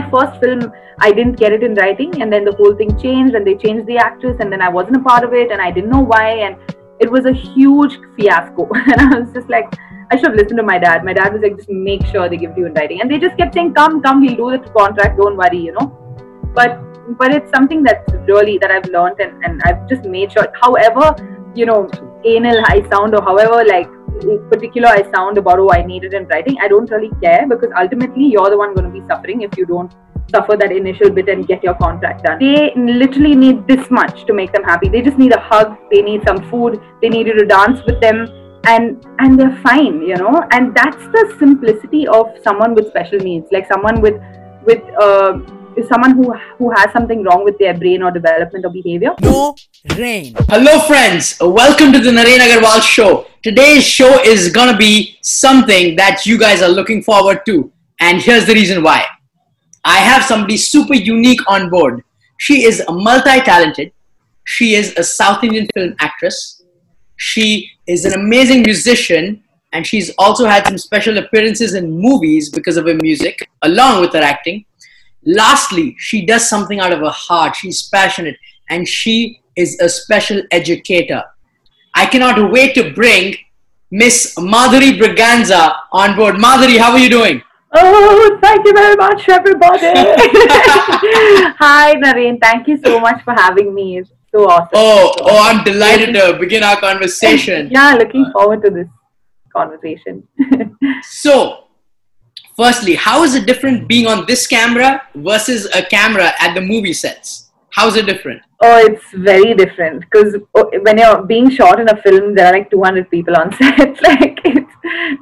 my first film, I didn't get it in writing, and then the whole thing changed, and they changed the actress, and then I wasn't a part of it, and I didn't know why, and it was a huge fiasco. and I was just like, I should have listened to my dad. My dad was like, just make sure they give you in writing, and they just kept saying, come, come, we'll do the contract, don't worry, you know. But but it's something that's really that I've learned, and and I've just made sure. However, you know, anal I sound, or however like particular I sound about oh I need it in writing, I don't really care because ultimately you're the one going to be suffering if you don't suffer that initial bit and get your contract done. They literally need this much to make them happy. They just need a hug, they need some food, they need you to dance with them and and they're fine, you know. And that's the simplicity of someone with special needs, like someone with with uh, someone who who has something wrong with their brain or development or behavior. No rain. Hello, friends. Welcome to the Naren Agarwal show. Today's show is gonna be something that you guys are looking forward to, and here's the reason why. I have somebody super unique on board. She is multi-talented. She is a South Indian film actress. She is an amazing musician, and she's also had some special appearances in movies because of her music, along with her acting. Lastly, she does something out of her heart. She's passionate and she is a special educator. I cannot wait to bring Miss Madhuri Braganza on board. Madhuri, how are you doing? Oh, thank you very much, everybody. Hi, Naren. Thank you so much for having me. It's so awesome. Oh, oh, I'm delighted to begin our conversation. yeah, looking forward to this conversation. so, Firstly, how is it different being on this camera versus a camera at the movie sets? How is it different? Oh, it's very different because oh, when you're being shot in a film, there are like 200 people on set. like it's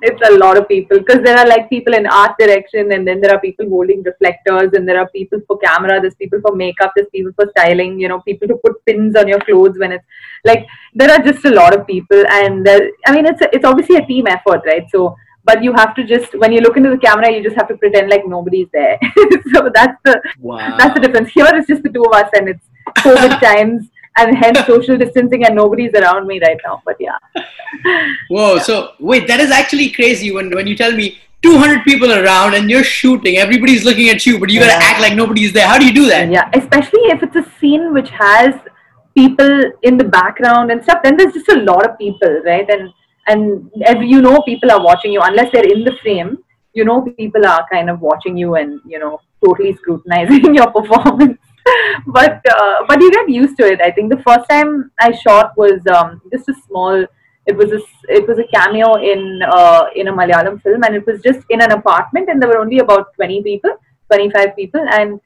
it's a lot of people because there are like people in art direction, and then there are people holding reflectors, and there are people for camera. There's people for makeup. There's people for styling. You know, people to put pins on your clothes when it's like there are just a lot of people, and there, I mean, it's a, it's obviously a team effort, right? So but you have to just when you look into the camera you just have to pretend like nobody's there. So that's the wow. that's the difference. Here it's just the two of us and it's covid times and hence social distancing and nobody's around me right now but yeah. Whoa yeah. so wait that is actually crazy when when you tell me 200 people around and you're shooting everybody's looking at you but you gotta act like nobody's there. How do you do that? Yeah especially if it's a scene which has people in the background and stuff then there's just a lot of people right? And and if you know people are watching you unless they're in the frame you know people are kind of watching you and you know totally scrutinizing your performance. But uh, but you get used to it. I think the first time i shot was um, just a small it was a it was a cameo in uh, in a malayalam film and it was just in an apartment and there were only about 20 people 25 people and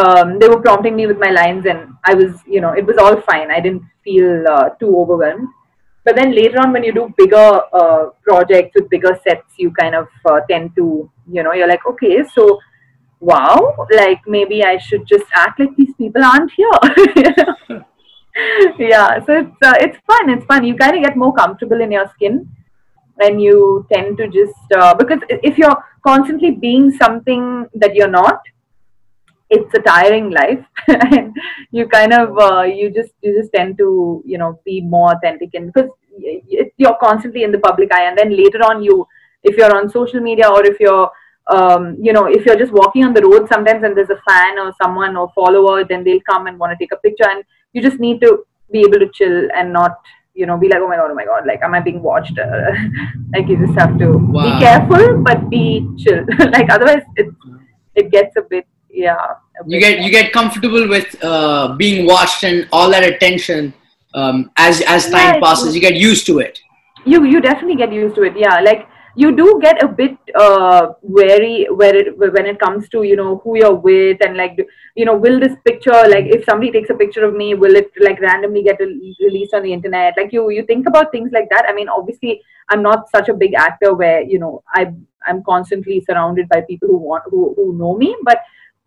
um, they were prompting me with my lines and i was you know it was all fine. I didn't feel uh, too overwhelmed but then later on when you do bigger uh, projects with bigger sets you kind of uh, tend to you know you're like okay so wow like maybe i should just act like these people aren't here. Yeah so it's uh, it's fun it's fun. You kind of get more comfortable in your skin and you tend to just uh, because if you're constantly being something that you're not it's a tiring life. And you kind of uh, you just you just tend to you know be more authentic and because you're constantly in the public eye. And then later on you if you're on social media or if you're um, you know if you're just walking on the road sometimes and there's a fan or someone or follower then they'll come and want to take a picture. And you just need to be able to chill and not you know be like oh my god oh my god like am i being watched? Like you just have to wow. be careful but be chill. Like otherwise it it gets a bit yeah. You get you get comfortable with uh, being watched and all that attention um, as as time yeah, passes. You get used to it. You you definitely get used to it yeah. Like you do get a bit uh, wary where it, when it comes to you know who you're with and like you know will this picture like if somebody takes a picture of me will it like randomly get released on the internet? Like you you think about things like that. I mean obviously i'm not such a big actor where you know i i'm constantly surrounded by people who want who, who know me but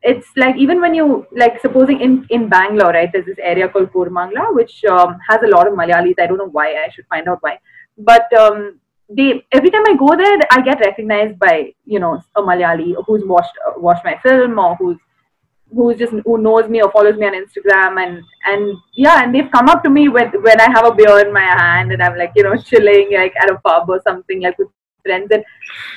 it's like even when you like supposing in in Bangalore, right? There's this area called Koramangala, which um, has a lot of Malayalis. I don't know why. I should find out why. But um, they every time I go there, I get recognized by you know a Malayali who's watched uh, watched my film or who's who's just who knows me or follows me on Instagram and and yeah, and they've come up to me when when I have a beer in my hand and I'm like you know chilling like at a pub or something like with friends and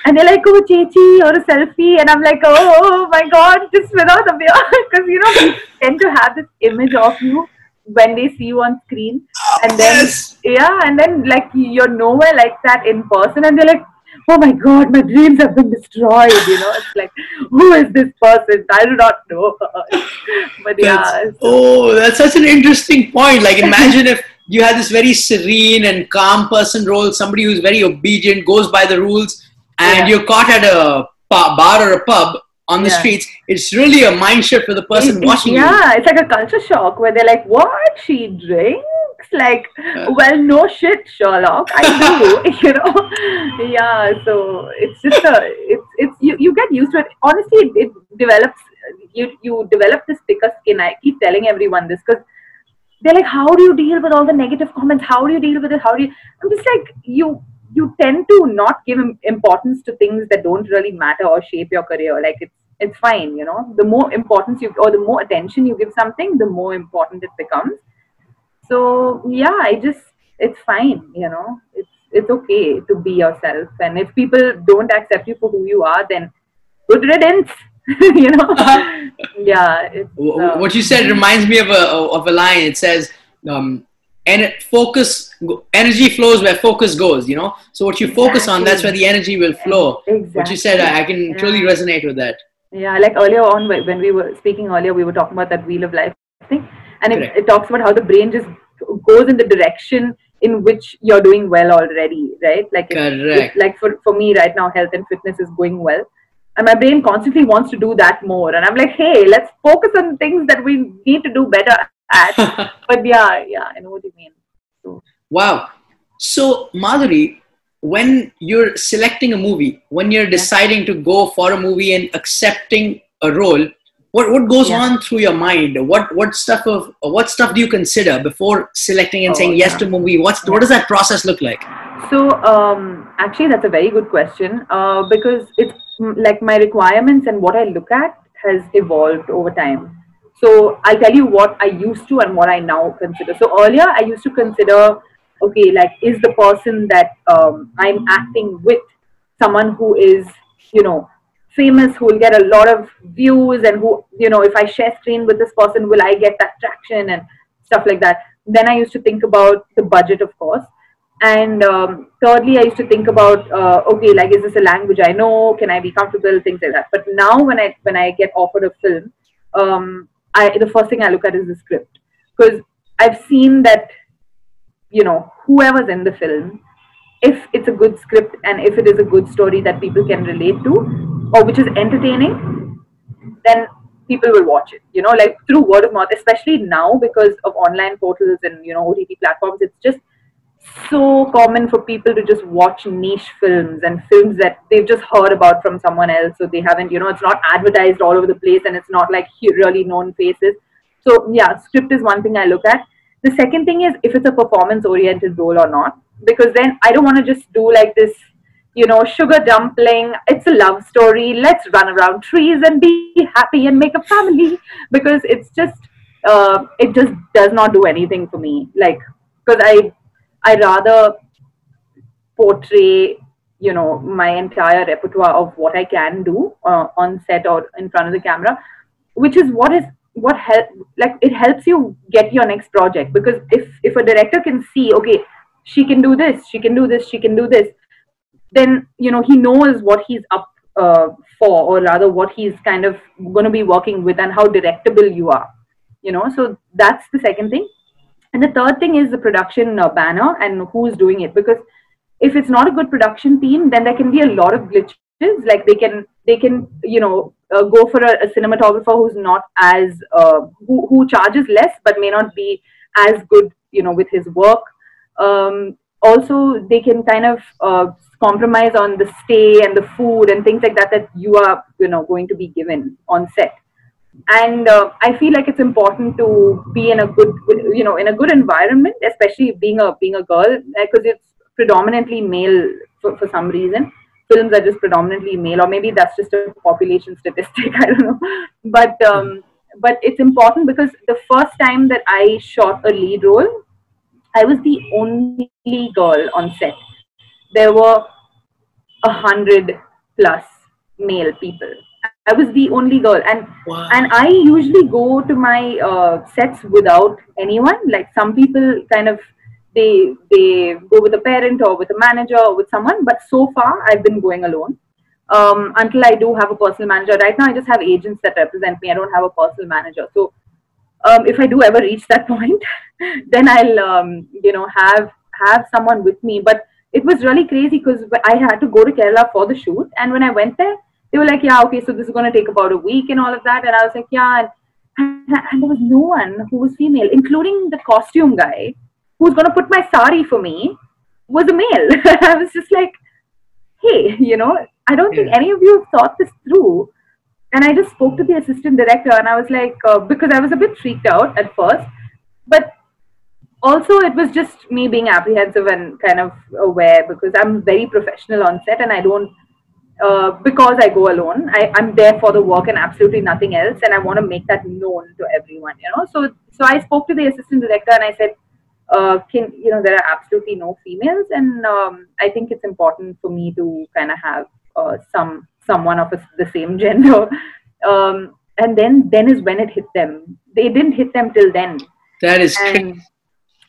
and they're like, oh, Chechi, or a selfie. And I'm like, oh, oh, oh my God, just without a beer. Because, you know, people tend to have this image of you when they see you on screen. And then, Yes. yeah, and then, like, you're nowhere like that in person. And they're like, oh my God, my dreams have been destroyed. You know, it's like, who is this person? I do not know. but yeah. That's- oh, that's such an interesting point. Like, imagine if you had this very serene and calm person role, somebody who's very obedient, goes by the rules, and Yeah. you're caught at a bar or a pub on the Yeah. streets. It's really a mind shift for the person It- it- watching you. yeah, it's like a culture shock where they're like, "What? She drinks?" Like, uh. well, no shit, Sherlock. I do, you know. Yeah, so it's just a, it's it's you you get used to it. Honestly, it, it develops. You you develop this thicker skin. I keep telling everyone this because they're like, "How do you deal with all the negative comments? How do you deal with it? How do you?" I'm just like, you you tend to not give importance to things that don't really matter or shape your career. Like it's it's fine, you know. The more importance you or the more attention you give something, the more important it becomes. So yeah, I just it's fine, you know. It's it's okay to be yourself, and if people don't accept you for who you are, then good riddance, you know. yeah. It's, Wh- uh, what you said reminds me of a of a line. It says, um, "And focus, energy flows where focus goes." You know, so what you focus on, that's where the energy will flow. What you said, I, I can truly resonate with that. Yeah, like earlier on when we were speaking earlier, we were talking about that wheel of life thing, and it, it talks about how the brain just goes in the direction in which you're doing well already, right? Like, if- like for for me right now, health and fitness is going well, and my brain constantly wants to do that more, and I'm like, hey, let's focus on things that we need to do better at. but yeah, yeah, I know what you mean. So Wow. So, Madhuri, when you're selecting a movie, when you're deciding to go for a movie and accepting a role, what, what goes Yeah. on through your mind? What what stuff of what stuff do you consider before selecting and Oh, saying yes yeah. to a movie? What's what does that process look like? So um, actually, that's a very good question uh, because it's like my requirements and what I look at has evolved over time. So I'll tell you what I used to and what I now consider. So earlier, I used to consider, okay, like is the person that um, I'm acting with someone who is, you know, famous, who will get a lot of views, and who, you know, if I share screen with this person, will I get that traction and stuff like that. Then I used to think about the budget, of course. And um, thirdly i used to think about uh, okay like is this a language i know? Can i be comfortable? Things like that. But now when i when i get offered a film um, i the first thing i look at is the script. Because i've seen that you know whoever's in the film if it's a good script and if it is a good story that people can relate to or which is entertaining then people will watch it you know like through word of mouth especially now because of online portals and you know ott platforms. It's just so common for people to just watch niche films and films that they've just heard about from someone else so they haven't you know it's not advertised all over the place and it's not like really known faces. So yeah script is one thing i look at. The second thing is if it's a performance oriented role or not because then i don't want to just do like this you know sugar dumpling it's a love story. Let's run around trees and be happy and make a family because it's just uh, it just does not do anything for me. Like because i I rather portray, you know, my entire repertoire of what I can do uh, on set or in front of the camera, which is what is what help like it helps you get your next project. Because if if a director can see okay she can do this she can do this she can do this then you know he knows what he's up uh, for or rather what he's kind of going to be working with and how directable you are you know? So that's the second thing. And the third thing is the production uh, banner and who's doing it because if it's not a good production team then there can be a lot of glitches. Like they can they can you know uh, go for a, a cinematographer who's not as uh, who, who charges less but may not be as good you know with his work. Um, also they can kind of uh, compromise on the stay and the food and things like that that you are you know going to be given on set. And uh, i feel like it's important to be in a good you know in a good environment especially being a being a girl because it's predominantly male for, for some reason. Films are just predominantly male or maybe that's just a population statistic i don't know. But um, but it's important because the first time that i shot a lead role i was the only girl on set there were a hundred plus male people. I was the only girl, and Wow. and I usually go to my uh, sets without anyone. Like some people kind of they they go with a parent or with a manager or with someone, but so far I've been going alone. Um, until I do have a personal manager. Right now, I just have agents that represent me. I don't have a personal manager. So um, if I do ever reach that point, then I'll um, you know have have someone with me. But it was really crazy because I had to go to Kerala for the shoot, and when I went there, they were like, "Yeah, okay, so this is going to take about a week and all of that," and I was like, "Yeah," and, and, there was no one who was female, including the costume guy who's going to put my sari for me was a male. I was just like, "Hey, you know, I don't think any of you have thought this through." And I just spoke to the assistant director, and I was like, uh, because I was a bit freaked out at first, but also it was just me being apprehensive and kind of aware because I'm very professional on set, and I don't uh, because I go alone. I, I'm there for the work and absolutely nothing else, and I want to make that known to everyone. You know, so so I spoke to the assistant director and I said, uh, "Can you know there are absolutely no females, and um, I think it's important for me to kind of have uh, some someone of a, the same gender." Um, and then then is when it hit them. They didn't hit them till then, that is crazy. and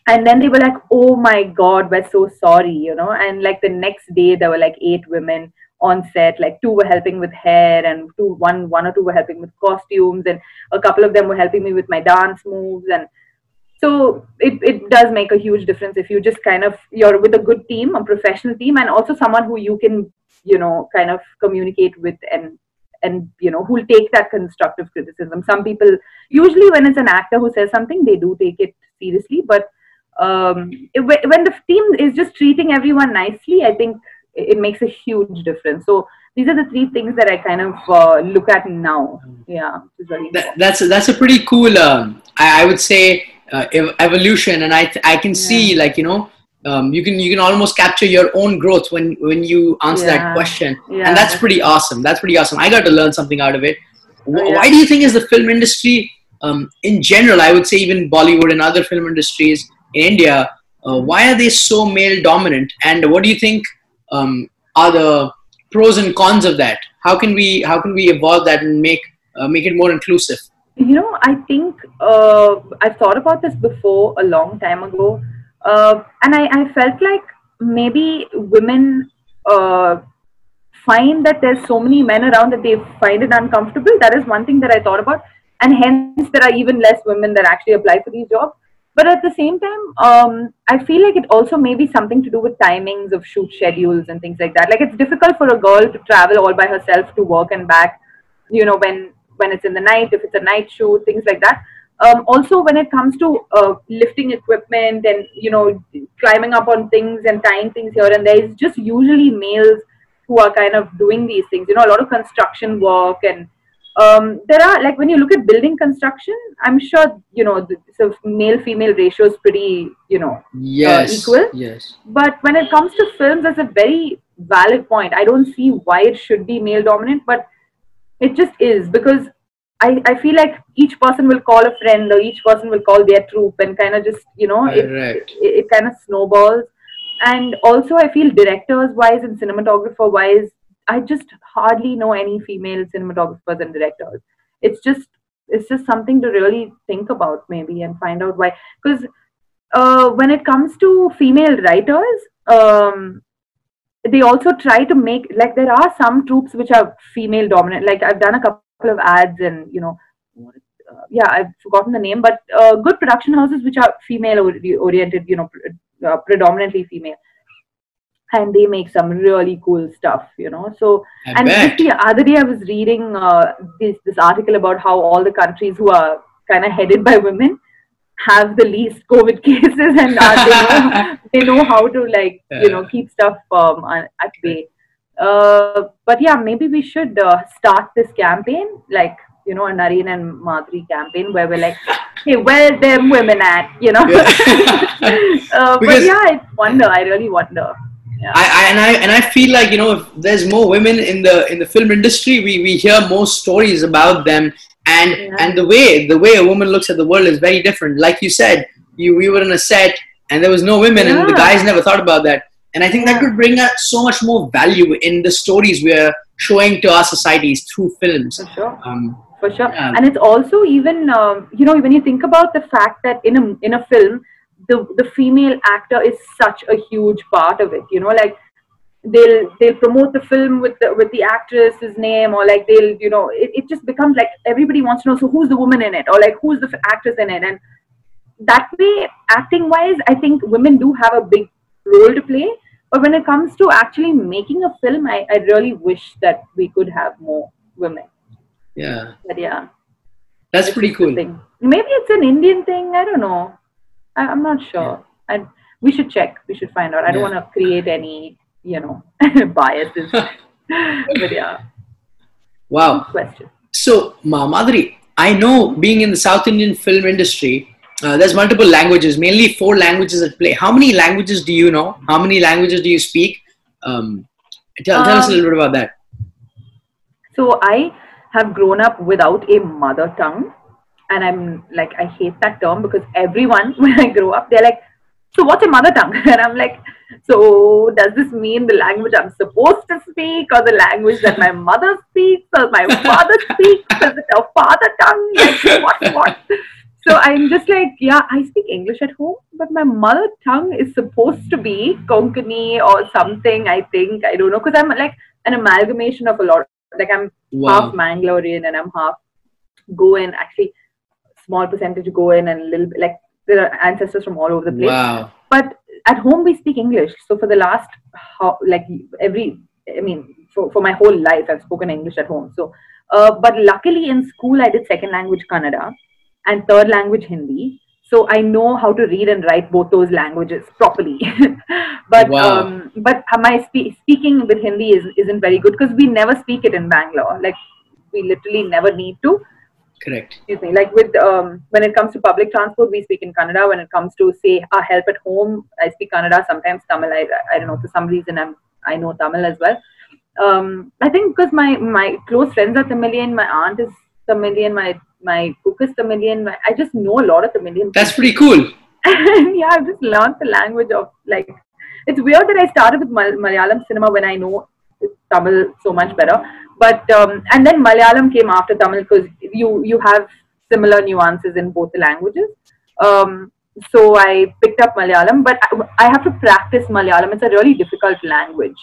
and then they were like oh my god we're so sorry you know and like the next day there were like eight women on set like two were helping with hair and two one one or two were helping with costumes and a couple of them were helping me with my dance moves and so it, it does make a huge difference if you just kind of you're with a good team a professional team and also someone who you can you know kind of communicate with and and you know who'll take that constructive criticism. Some people usually when it's an actor who says something they do take it seriously but um, it, when the team is just treating everyone nicely i think it makes a huge difference. So these are the three things that i kind of uh, look at now. Yeah which is very that, that's that's a pretty cool um, I, I would say uh, evolution. And i i can see like you know um, you can you can almost capture your own growth when when you answer that question. Yeah. and that's pretty awesome. That's pretty awesome. I got to learn something out of it. Oh, yeah. why do you think is the film industry um, in general i would say even bollywood and other film industries in india uh, why are they so male dominant? And what do you think um, are the pros and cons of that? How can we how can we evolve that and make uh, make it more inclusive you know i think uh, i've thought about this before a long time ago uh, and I, I felt like maybe women uh, find that there's so many men around that they find it uncomfortable. That is one thing that i thought about and hence there are even less women that actually apply for these jobs. But at the same time um, i feel like it also may be something to do with timings of shoot schedules and things like that. Like it's difficult for a girl to travel all by herself to work and back you know when when it's in the night if it's a night shoot things like that. Um, also when it comes to uh, lifting equipment and you know climbing up on things and tying things here and there it's just usually males who are kind of doing these things. You know a lot of construction work and um, there are like when you look at building construction i'm sure you know the sort male female ratio is pretty you know yes equal? yes. But when it comes to films that's a very valid point. I don't see why it should be male dominant but it just is because I, I feel like each person will call a friend or each person will call their troop and kind of just you know it, right it, it kind of snowballs. And also i feel directors wise and cinematographer wise i just hardly know any female cinematographers and directors. It's just it's just something to really think about maybe and find out why. Because uh, when it comes to female writers um, they also try to make like there are some troops which are female dominant like i've done a couple of ads and you know uh, yeah i've forgotten the name but uh, good production houses which are female oriented you know pr- uh, predominantly female and they make some really cool stuff you know so I and bet. just the other day i was reading uh, this this article about how all the countries who are kind of headed by women have the least covid cases and uh, they know they know how to like you know keep stuff um, at bay. Uh, but yeah maybe we should uh, start this campaign like you know a Naren and Madhuri campaign where we're like hey where them women at? You know? Yeah. uh, but yeah i wonder. I really wonder. I, I and I and I feel like you know if there's more women in the in the film industry, we, we hear more stories about them, and Yeah. and the way the way a woman looks at the world is very different. Like you said, you we were in a set and there was no women, and the guys never thought about that. And I think that could bring us so much more value in the stories we're showing to our societies through films. For sure. Um, for sure Yeah. and it's also even um, you know when you think about the fact that in a in a film the the female actor is such a huge part of it you know like they'll they'll promote the film with the with the actress's name or like they'll you know it, it just becomes like everybody wants to know so who's the woman in it or like who's the f- actress in it and that way acting wise i think women do have a big role to play but when it comes to actually making a film i, I really wish that we could have more women yeah, but yeah that's pretty it's cool. Maybe it's an Indian thing. I don't know. I, I'm not sure. and we should check. We should find out. I don't want to create any, you know, biases. but yeah, Wow. question. So, Ma Madhuri, I know being in the South Indian film industry, uh, there's multiple languages, mainly four languages at play. How many languages do you know? How many languages do you speak? Um, tell, tell us a Um, little bit about that. So I have grown up without a mother tongue, and I'm like I hate that term because everyone when I grow up they're like, so what's a mother tongue? And I'm like, so does this mean the language I'm supposed to speak, or the language that my mother speaks, or my father speaks? Is it a father tongue? Like what? What? So I'm just like, yeah, I speak English at home, but my mother tongue is supposed to be Konkani or something. I think I don't know because I'm like an amalgamation of a lot. Like I'm half Wow. Mangalorean and I'm half Goan. Actually, small percentage Goan and a little bit like there are ancestors from all over the place. Wow. But at home we speak English. So for the last how like every I mean for, for my whole life I've spoken English at home. So uh, but luckily in school I did second language Kannada and third language Hindi. So I know how to read and write both those languages properly. but Wow. um, but my spe- speaking with Hindi is, isn't very good because we never speak it in Bangalore. Like we literally never need to Correct. excuse me like with um, when it comes to public transport we speak in kannada when it comes to say our help at home i speak kannada sometimes tamil i, I don't know for some reason i'm i know tamil as well um, i think because my my close friends are tamilian my aunt is tamilian my my cook is tamilian my, i just know a lot of tamilian That's pretty cool. yeah, I've just learned the language of like. It's weird that I started with Mal- Malayalam cinema when I know Tamil so much better. But um, and then Malayalam came after Tamil because you you have similar nuances in both the languages. Um, so I picked up Malayalam, but I, I have to practice Malayalam. It's a really difficult language.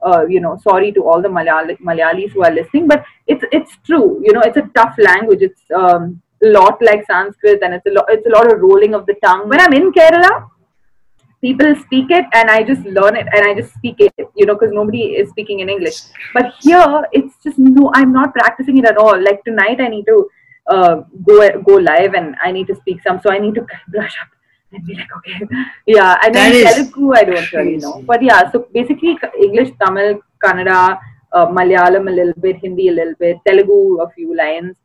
Uh, you know, sorry to all the Malayali, Malayalis who are listening, but it's it's true. You know, it's a tough language. It's um, a lot like Sanskrit, and it's a lot it's a lot of rolling of the tongue. When I'm in Kerala, people speak it, and I just learn it, and I just speak it. You know, because nobody is speaking in English. But here, it's just no. I'm not practicing it at all. Like tonight, I need to uh, go go live, and I need to speak some. So I need to brush up and be like, okay, yeah. And then Telugu, I don't really know. But yeah, so basically English, Tamil, Kannada, uh, Malayalam a little bit, Hindi a little bit, Telugu a few lines.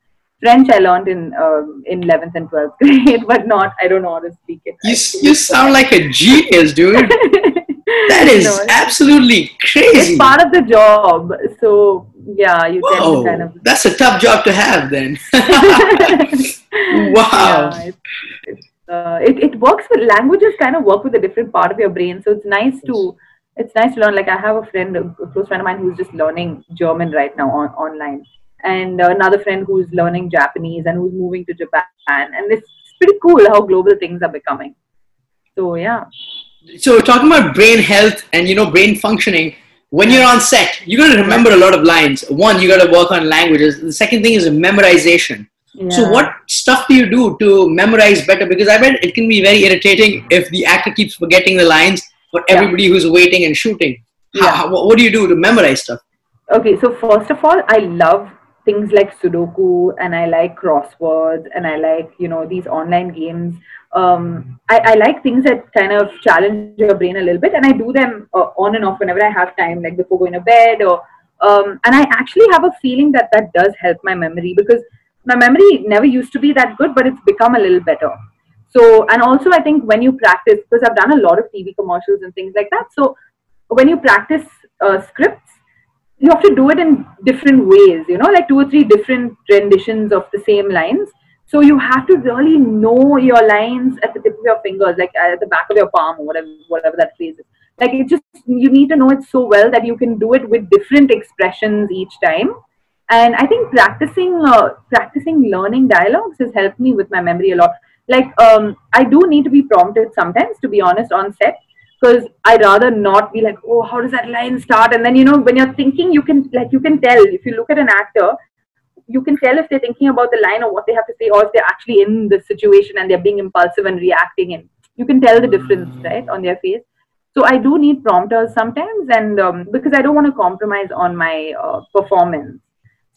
French I learned in um, in 11th and 12th grade, but not I don't know how to speak it. You, you sound like a genius, dude. That is No, absolutely crazy. it's part of the job. So yeah, you tend to kind of that's a tough job to have then. wow. Yeah, it's, it's, uh, it, it works with languages kind of work with a different part of your brain so it's nice to it's nice to learn like i have a friend a close friend of mine who's just learning german right now on online and another friend who's learning japanese and who's moving to japan and it's pretty cool how global things are becoming so yeah So talking about brain health and you know brain functioning, when you're on set, you got to remember a lot of lines. One, you got to work on languages. The second thing is memorization. So what stuff do you do to memorize better? Because I bet it can be very irritating if the actor keeps forgetting the lines for Yeah. everybody who's waiting and shooting. How, Yeah. how- what do you do to memorize stuff? Okay, so first of all, I love things like Sudoku and I like crosswords and I like, you know, these online games. Um, I, I like things that kind of challenge your brain a little bit and I do them uh, on and off whenever I have time, like before going to bed or, um, and I actually have a feeling that that does help my memory because my memory never used to be that good, but it's become a little better. So, and also I think when you practice, because I've done a lot of TV commercials and things like that. So when you practice uh, scripts, you have to do it in different ways, you know, like two or three different renditions of the same lines. So you have to really know your lines at the tip of your fingers, like at the back of your palm or whatever, whatever that phrase is. like it just you need to know it so well that you can do it with different expressions each time and i think practicing uh, practicing learning dialogues has helped me with my memory a lot like um, i do need to be prompted sometimes to be honest on set because i'd rather not be like oh how does that line start? And then you know when you're thinking you can like you can tell. If you look at an actor you can tell if they're thinking about the line or what they have to say or if they're actually in the situation and they're being impulsive and reacting and you can tell the difference mm. right on their face. So i do need prompters sometimes and um, because i don't want to compromise on my uh, performance.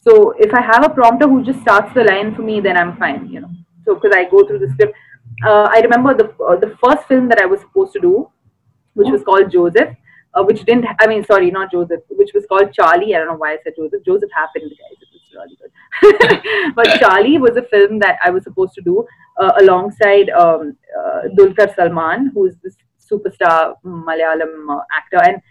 So if i have a prompter who just starts the line for me then i'm fine you know. So because i go through the script. Uh, i remember the uh, the first film that i was supposed to do which was called joseph uh, which didn't i mean sorry not joseph which was called charlie. I don't know why i said joseph. Joseph happened guys. It was really good. But charlie was a film that i was supposed to do uh, alongside um, uh, dulquer salmaan who's this superstar malayalam uh, actor. And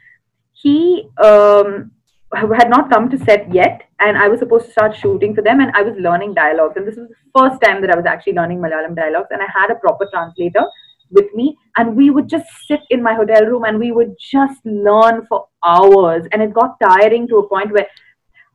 he um, had not come to set yet and I was supposed to start shooting for them and I was learning dialogues. And this was the first time that I was actually learning Malayalam dialogues and I had a proper translator with me and we would just sit in my hotel room and we would just learn for hours. And it got tiring to a point where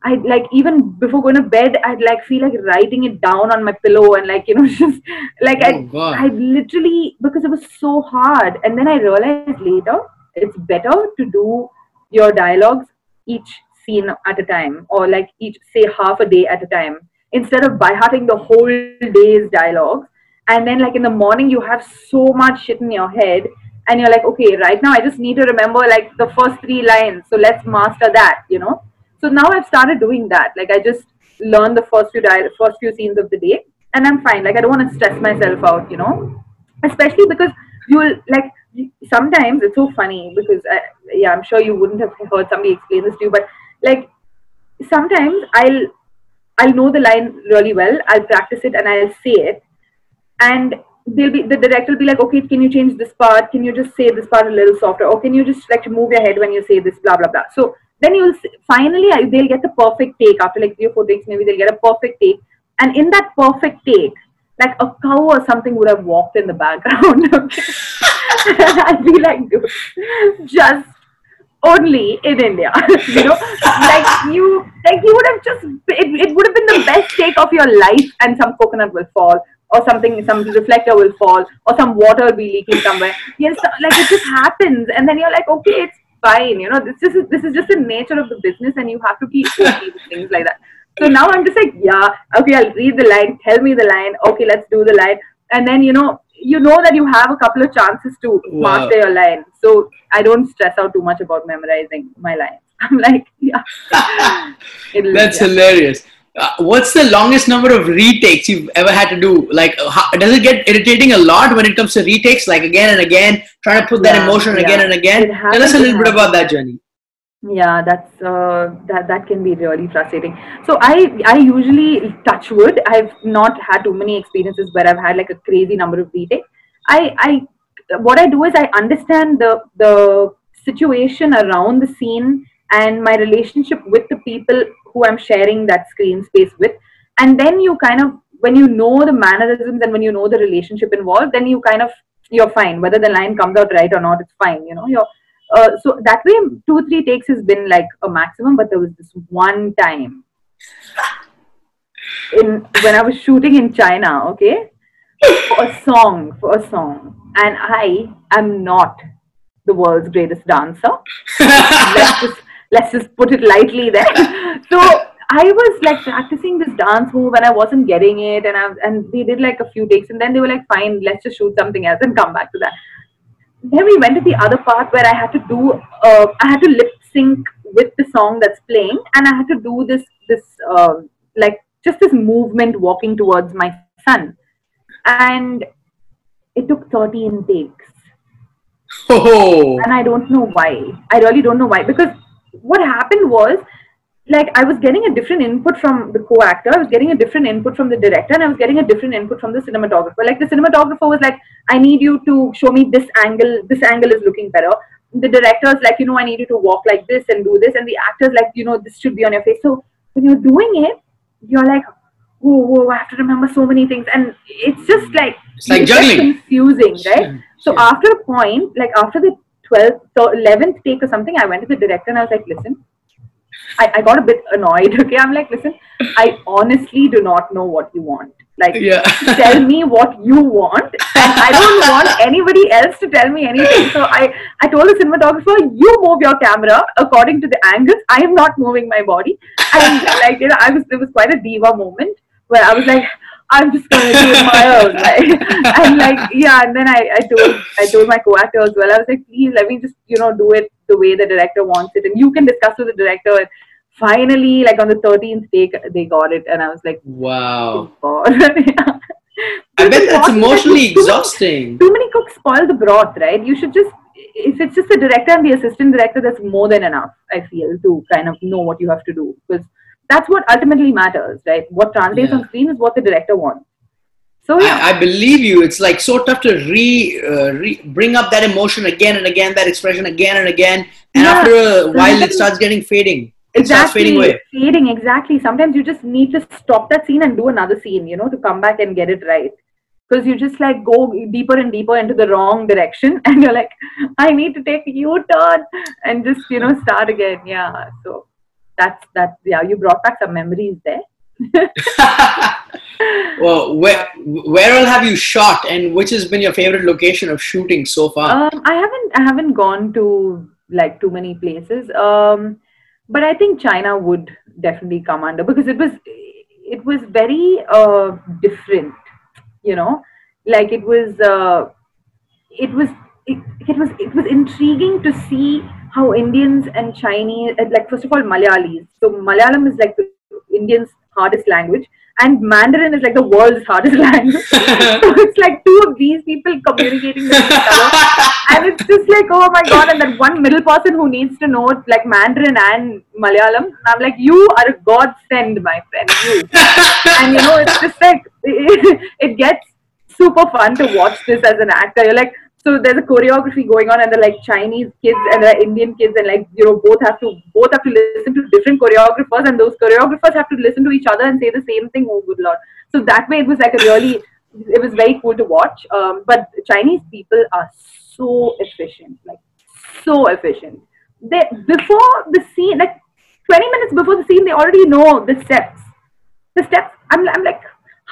I like even before going to bed, I'd like feel like writing it down on my pillow and like you know just like oh, I I literally because it was so hard. And then I realized later it's better to do your dialogues each scene at a time or like each say half a day at a time instead of by hearting the whole day's dialogues and then like in the morning you have so much shit in your head and you're like okay right now i just need to remember like the first three lines so let's master that you know? So now i've started doing that. Like i just learn the first few di- first few scenes of the day and i'm fine. Like i don't want to stress myself out you know? Especially because you'll like sometimes it's so funny because I, yeah i'm sure you wouldn't have heard somebody explain this to you but like sometimes i'll i'll know the line really well i'll practice it and i'll say it and they'll be the director will be like okay can you change this part? Can you just say this part a little softer? Or can you just like move your head when you say this blah blah blah. So then you'll finally they'll get the perfect take after like three or four takes maybe they'll get a perfect take. And in that perfect take like a cow or something would have walked in the background i'd be like dude just only in India. you know, like you, like you would have just, it, it would have been the best take of your life, and some coconut will fall, or something, some reflector will fall, or some water will be leaking somewhere. Yes, like it just happens, and then you're like, okay, it's fine. You know, this is this is just the nature of the business, and you have to keep okay with things like that. So now I'm just like, yeah, okay, I'll read the line, tell me the line, okay, let's do the line, and then you know you know that you have a couple of chances to wow. master your line. So I don't stress out too much about memorizing my lines. I'm like, yeah. That's yeah. hilarious. Uh, what's the longest number of retakes you've ever had to do? Like, how, does it get irritating a lot when it comes to retakes? Like again and again, trying to put that emotion yeah. again and again. Tell us a little bit about that journey yeah that's uh, that that can be really frustrating so i i usually touch wood i've not had too many experiences where i've had like a crazy number of retakes i i what i do is i understand the the situation around the scene and my relationship with the people who i'm sharing that screen space with and then you kind of when you know the mannerisms and when you know the relationship involved then you kind of you're fine whether the line comes out right or not it's fine you know you're uh, so that way, two three takes has been like a maximum. But there was this one time in when I was shooting in China, okay, for a song, for a song, and I am not the world's greatest dancer. let's just let's just put it lightly there. So I was like practicing this dance move and I wasn't getting it, and I and they did like a few takes, and then they were like, "Fine, let's just shoot something else and come back to that." then we went to the other part where I had to do uh, I had to lip sync with the song that's playing, and I had to do this this uh, like just this movement walking towards my son, and it took 13 takes. Oh. And I don't know why. I really don't know why because what happened was like I was getting a different input from the co-actor, I was getting a different input from the director, and I was getting a different input from the cinematographer. Like the cinematographer was like, I need you to show me this angle, this angle is looking better. The director's like, you know, I need you to walk like this and do this, and the actor's like, you know, this should be on your face. So when you're doing it, you're like, whoa, whoa, I have to remember so many things. And it's just like, it's like juggling. confusing, right? So after a point, like after the 12th, so 11th take or something, I went to the director and I was like, listen, I, I got a bit annoyed. Okay, I'm like, listen, I honestly do not know what you want. Like, Yeah. tell me what you want, and I don't want anybody else to tell me anything. So I, I told the cinematographer, you move your camera according to the angles. I am not moving my body. And like, you know, I was it was quite a diva moment where I was like, I'm just gonna do it my own way. and like, yeah, and then I, I told I told my co-actor as well. I was like, please let me just you know do it the way the director wants it, and you can discuss with the director. And finally, like on the 13th take, they got it, and I was like, Wow. oh God. Yeah. I bet that's emotionally exhausting. Too many cooks spoil the broth, right? You should just if it's just the director and the assistant director, that's more than enough. I feel to kind of know what you have to do because that's what ultimately matters, right? What translates Yeah. on screen is what the director wants. So yeah, I, I believe you. It's like so tough to re, uh, re bring up that emotion again and again, that expression again and again, and Yeah. after a while, it starts getting fading. It starts exactly fading away. fading exactly sometimes you just need to stop that scene and do another scene you know to come back and get it right because you just like go deeper and deeper into the wrong direction and you're like i need to take a u-turn and just you know start again yeah so that's that's yeah you brought back some memories there well, where where all have you shot, and which has been your favorite location of shooting so far? Um, I haven't I haven't gone to like too many places. Um, but I think China would definitely come under because it was it was very uh, different. You know, like it was uh, it was it, it was it was intriguing to see how Indians and Chinese like first of all Malayalis. So Malayalam is like the Indians' hardest language, and Mandarin is like the world's hardest language. so it's like two of these people communicating with each other and it's just like oh my god and that one middle person who needs to know like mandarin and malayalam i'm like you are a godsend my friend you and you know it's just like it, gets super fun to watch this as an actor you're like so there's a choreography going on and they're like chinese kids and the indian kids and like you know both have to both have to listen to different choreographers and those choreographers have to listen to each other and say the same thing oh good lord. So that way it was like a really it was very cool to watch. Um, but chinese people are so efficient like so efficient. They before the scene like 20 minutes before the scene they already know the steps. The steps i'm, I'm like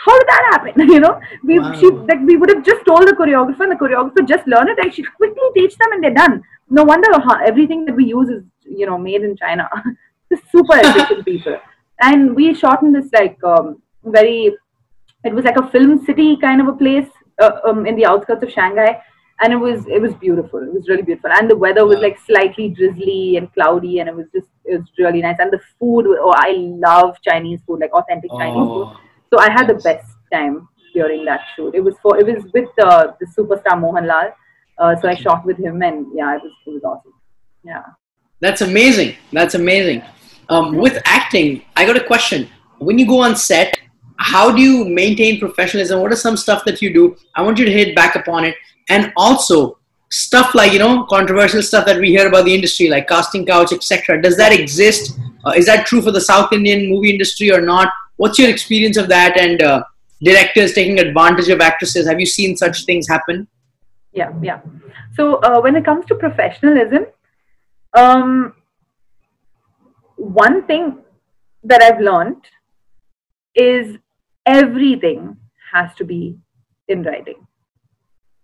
how did that happen? You know we Wow. she like we would have just told the choreographer and the choreographer just learn it and she quickly teach them and they're done. No wonder how, everything that we use is you know made in china. Super efficient people. And we shot in this like um, very it was like a film city kind of a place uh, um, in the outskirts of shanghai. And it was it was beautiful. It was really beautiful. And the weather was like slightly drizzly and cloudy and it was just it was really nice. And the food oh i love chinese food like authentic chinese food. Oh, so I had the best time during that shoot. It was for it was with uh, the superstar Mohanlal. Uh, so I shot with him, and yeah, it was it was awesome. Yeah. that's amazing. That's amazing. Um, with acting, I got a question. When you go on set, how do you maintain professionalism? What are some stuff that you do? I want you to hit back upon it, and also stuff like you know controversial stuff that we hear about the industry, like casting couch, etc. Does that exist? Uh, is that true for the South Indian movie industry or not? What's your experience of that? And uh, directors taking advantage of actresses. Have you seen such things happen? yeah yeah so uh, when it comes to professionalism um one thing that i've learned is everything has to be in writing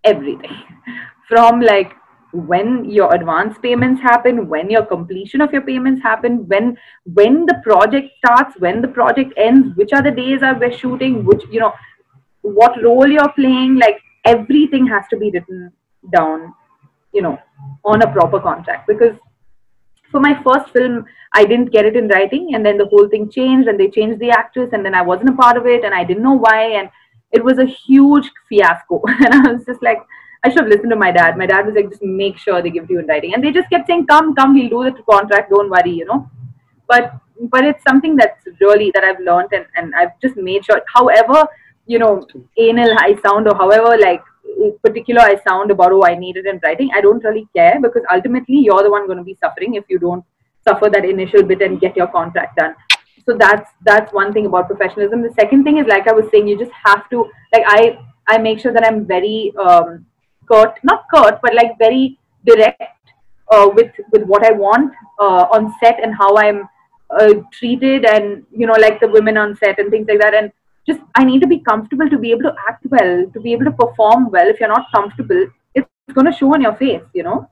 everything from like when your advance payments happen when your completion of your payments happen when when the project starts when the project ends which are the days are we're shooting which you know what role you're playing like everything has to be written down you know on a proper contract. Because for my first film i didn't get it in writing and then the whole thing changed and they changed the actress and then i wasn't a part of it and i didn't know why and it was a huge fiasco. And i was just like i should have listened to my dad my dad was like just make sure they give it to you in writing and they just kept saying come come we'll do the contract don't worry you know but but it's something that's really that i've learned and, and i've just made sure however you know anal i sound or however like particular I sound about oh I need it in writing, I don't really care because ultimately you're the one going to be suffering if you don't suffer that initial bit and get your contract done. So that's that's one thing about professionalism. The second thing is like I was saying, you just have to like I I make sure that I'm very um, curt, not curt, but like very direct uh, with with what I want uh, on set and how I'm uh, treated, and you know, like the women on set and things like that. And just I need to be comfortable to be able to act well, to be able to perform well. If you're not comfortable, it's going to show on your face, you know.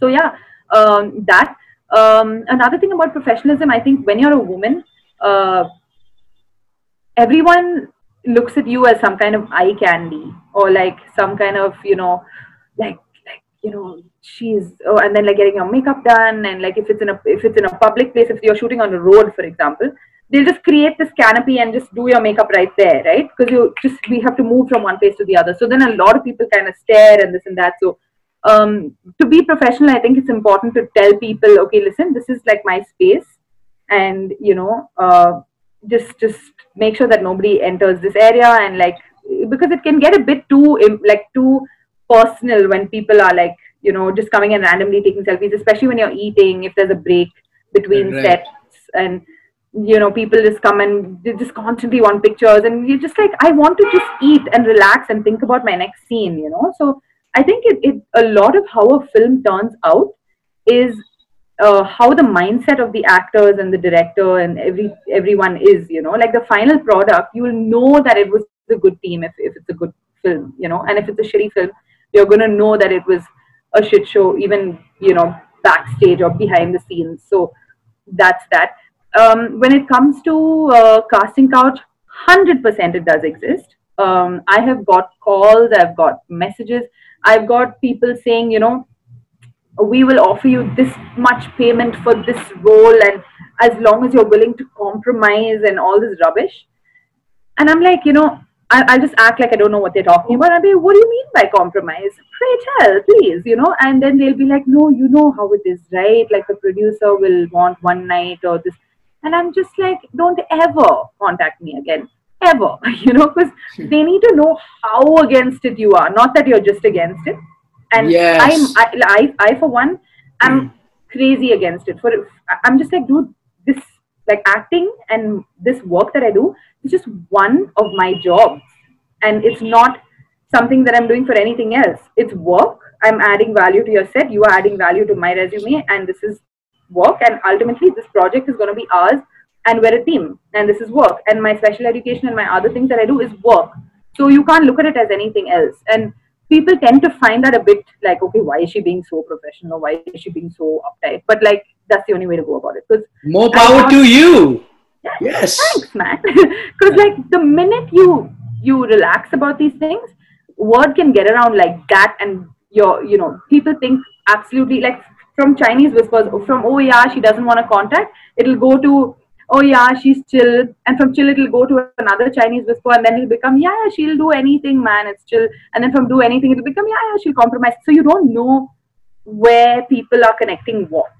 So yeah, um, that. Um, another thing about professionalism, I think when you're a woman, uh, everyone looks at you as some kind of eye candy or like some kind of you know like like you know she's oh and then like getting your makeup done and like if it's in a if it's in a public place if you're shooting on the road for example they'll just create this canopy and just do your makeup right there right? Because you just we have to move from one place to the other. So then a lot of people kind of stare and this and that. So um, to be professional i think it's important to tell people okay listen this is like my space. And you know uh, just just make sure that nobody enters this area and like because it can get a bit too like too personal when people are like you know just coming and randomly taking selfies especially when you're eating if there's a break between right. sets and you know people just come and they just constantly want pictures and you're just like i want to just eat and relax and think about my next scene you know so i think it, it a lot of how a film turns out is uh, how the mindset of the actors and the director and every everyone is you know like the final product you will know that it was a good team if, if it's a good film you know and if it's a shitty film you're going to know that it was a shit show even you know backstage or behind the scenes. So that's that. Um, when it comes to uh, casting couch 100% it does exist. Um, i have got calls i've got messages i've got people saying you know we will offer you this much payment for this role and as long as you're willing to compromise and all this rubbish and i'm like you know I, will just act like I don't know what they're talking about. I'll be, what do you mean by compromise? Pray tell, please, you know. And then they'll be like, no, you know how it is, right? Like the producer will want one night or this. And I'm just like, don't ever contact me again, ever, you know, because hmm. they need to know how against it you are, not that you're just against it and yes. I'm I, I, I for one I'm mm. crazy against it. For I'm just like, dude, this like acting and this work that I do is just one of my jobs, and it's not something that I'm doing for anything else. It's work. I'm adding value to your set. You are adding value to my resume, and this is work. And ultimately, this project is going to be ours, and we're a team. And this is work. And my special education and my other things that I do is work. So you can't look at it as anything else. And people tend to find that a bit like, okay, why is she being so professional? Why is she being so uptight? But like, that's the only way to go about it. Because more power to you. Yeah, yes. Thanks, man. Because like the minute you you relax about these things, word can get around like that, and your you know people think absolutely like from Chinese whispers from oh yeah she doesn't want to contact. It'll go to oh yeah, she's chill. And from chill, it'll go to another Chinese whisper, and then it'll become, yeah, yeah, she'll do anything, man. It's chill. And then from do anything, it'll become, yeah, yeah, she'll compromise. So you don't know where people are connecting what.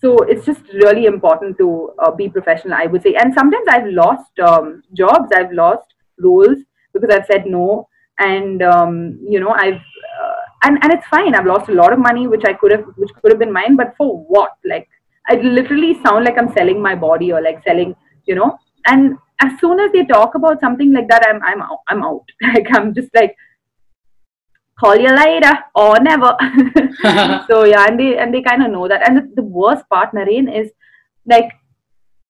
So it's just really important to uh, be professional, I would say. And sometimes I've lost um, jobs, I've lost roles because I've said no, and um, you know, I've uh, and and it's fine. I've lost a lot of money, which I could have, which could have been mine, but for what? Like I literally sound like I'm selling my body or like selling, you know. And as soon as they talk about something like that, I'm I'm out. I'm out. Like I'm just like, call you later or never. so yeah, and they and they kind of know that. And the, the worst part, Naren, is like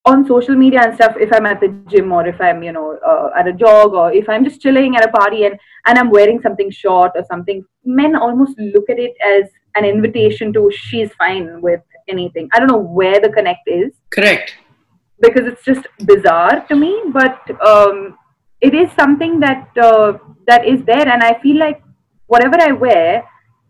on social media and stuff. If I'm at the gym or if I'm you know uh, at a jog or if I'm just chilling at a party and and I'm wearing something short or something, men almost look at it as an invitation to she's fine with anything. I don't know where the connect is. Correct. Because it's just bizarre to me, but um, it is something that uh, that is there, and I feel like whatever I wear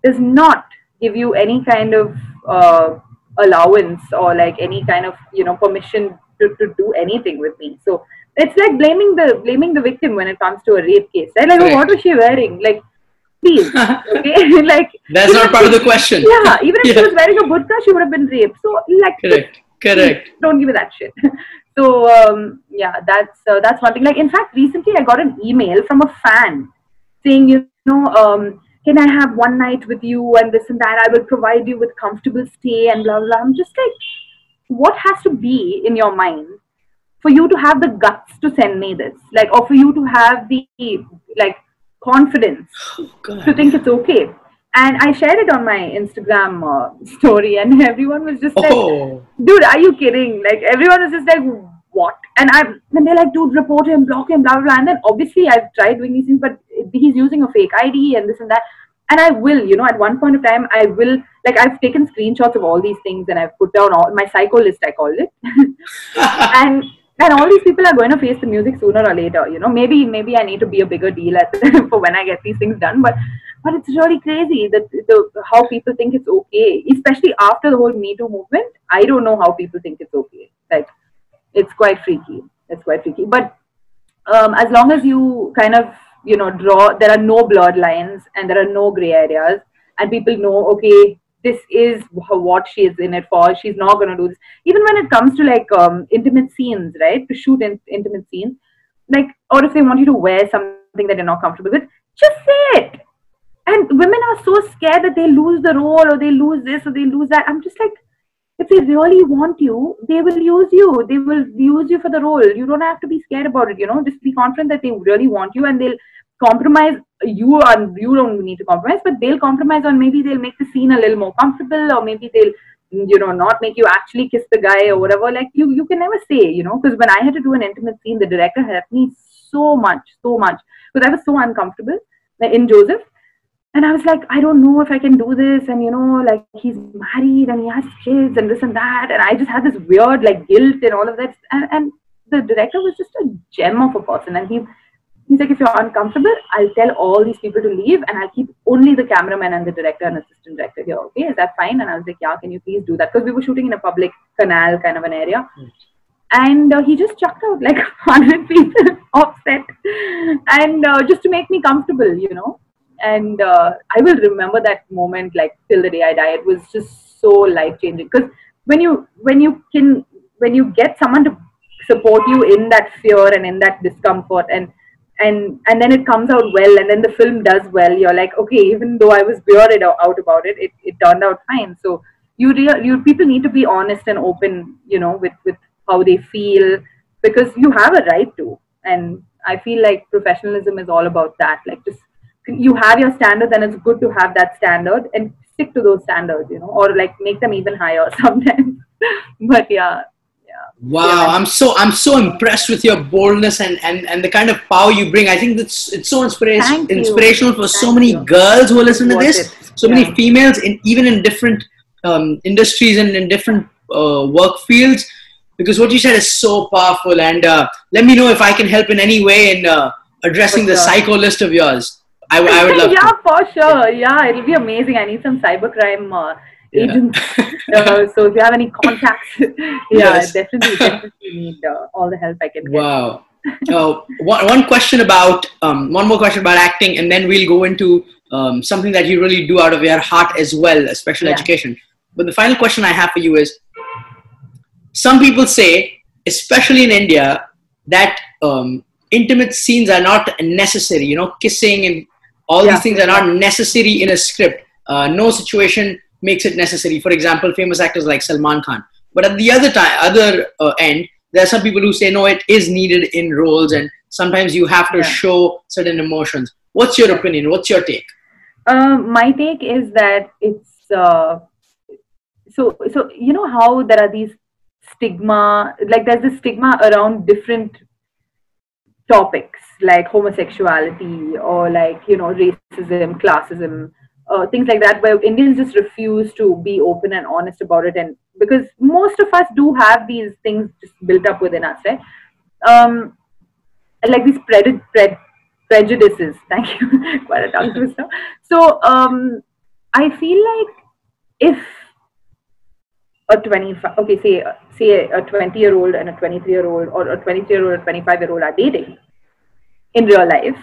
does not give you any kind of uh, allowance or like any kind of you know permission to, to do anything with me. So it's like blaming the blaming the victim when it comes to a rape case. Right? Like, oh, what was she wearing? Like please. Okay, like that's not part of the question. Yeah, even if yeah. she was wearing a burqa, she would have been raped. So like, correct, correct. Don't give me that shit. so um, yeah, that's uh, that's one thing. Like in fact, recently I got an email from a fan saying, you know, um, can I have one night with you and this and that? I will provide you with comfortable stay and blah blah. I'm just like, what has to be in your mind for you to have the guts to send me this, like, or for you to have the like confidence oh, to think it's okay. and I shared it on my Instagram uh, story, and everyone was just like, Oh, "Dude, are you kidding?" Like everyone was just like, "What?" And I, and they're like, "Dude, report him, block him, blah blah blah." And then obviously I've tried doing these things, but he's using a fake ID and this and that. And I will, you know, at one point of time, I will like I've taken screenshots of all these things and I've put down all my psycho list, I called it, and and all these people are going to face the music sooner or later. You know, maybe maybe I need to be a bigger deal at for when I get these things done, but but it's really crazy that the how people think it's okay, especially after the whole Me Too movement. I don't know how people think it's okay. Like, it's quite freaky. It's quite freaky. But um, as long as you kind of you know draw, there are no blurred lines and there are no gray areas, and people know okay. This is what she is in it for. She's not going to do this. Even when it comes to like um, intimate scenes, right? To shoot in, intimate scenes, like, or if they want you to wear something that you're not comfortable with, just say it and women are so scared that they lose the role or they lose this or they lose that i'm just like if they really want you they will use you they will use you for the role you don't have to be scared about it you know just be confident that they really want you and they'll compromise you on you don't need to compromise but they'll compromise on maybe they'll make the scene a little more comfortable or maybe they'll you know not make you actually kiss the guy or whatever like you you can never say you know because when i had to do an intimate scene the director helped me so much so much because i was so uncomfortable in joseph and I was like, I don't know if I can do this. And you know, like he's married and he has kids and this and that. And I just had this weird like guilt and all of that. And, and the director was just a gem of a person. And he he's like, if you're uncomfortable, I'll tell all these people to leave and I'll keep only the cameraman and the director and assistant director here. Okay, is that fine? And I was like, yeah, can you please do that? Because we were shooting in a public canal kind of an area. Hmm. And uh, he just chucked out like 100 people off set. And uh, just to make me comfortable, you know and uh, I will remember that moment like till the day I die. It was just so life changing because when you when you can when you get someone to support you in that fear and in that discomfort and and and then it comes out well and then the film does well. You're like okay even though i was weirded out about it it, it turned out fine. So you real you people need to be honest and open you know with with how they feel because you have a right to. And i feel like professionalism is all about that. Like just you have your standard and it's good to have that standard and stick to those standards you know or like make them even higher sometimes. But yeah wow! Yeah. I'm so I'm so impressed with your boldness and, and, and the kind of power you bring. I think that's it's so inspira- Thank you. inspirational for so many you. girls who listen to this. it. So Yeah. many females, in even in different um, industries and in different uh, work fields. Because what you said is so powerful, and uh, let me know if I can help in any way in uh, addressing For the psycho list of yours. I, I would love yeah to. for sure yeah it'll be amazing i need some cybercrime uh, Yeah. agents uh, so if you have any contacts yeah Yes. definitely definitely need uh, all the help i can get Wow. Uh, one, one question about um, one more question about acting, and then we'll go into um, something that you really do out of your heart as well, a special Yeah. education. But the final question I have for you is: Some people say, especially in India, that um, intimate scenes are not necessary. You know, kissing and all Yeah. these things are not necessary in a script. Uh, no situation makes it necessary. For example, famous actors like Salman Khan. But at the other time, other uh, end, there are some people who say no, it is needed in roles, and sometimes you have to Yeah. show certain emotions. What's your opinion? What's your take? Uh, my take is that it's uh, so so you know how there are these stigma like there's this stigma around different topics like homosexuality or like you know racism classism uh, things like that where indians just refuse to be open and honest about it. And because most of us do have these things just built up within us right? Um like these pred- pred- prejudices. Thank you. Quite a tongue twister. So um i feel like if a 25 okay say say a 20 year old and a 23 year old or a 23 year old or 25 year old are dating in real life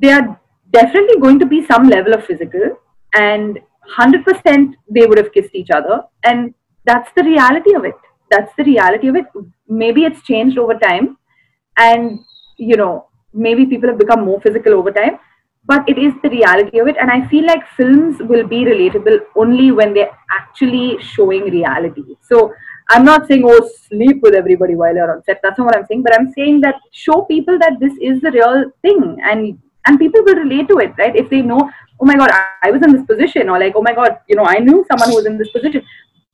they are definitely going to be some level of physical and 100% they would have kissed each other. And that's the reality of it. That's the reality of it. Maybe it's changed over time and you know maybe people have become more physical over time but it is the reality of it. And i feel like films will be relatable only when they're actually showing reality. So i'm not saying oh sleep with everybody while you're on set. That's not what i'm saying but i'm saying that show people that this is the real thing and and people will relate to it right if they know oh my god, I, was in this position, or like, oh my god, you know, I knew someone who was in this position.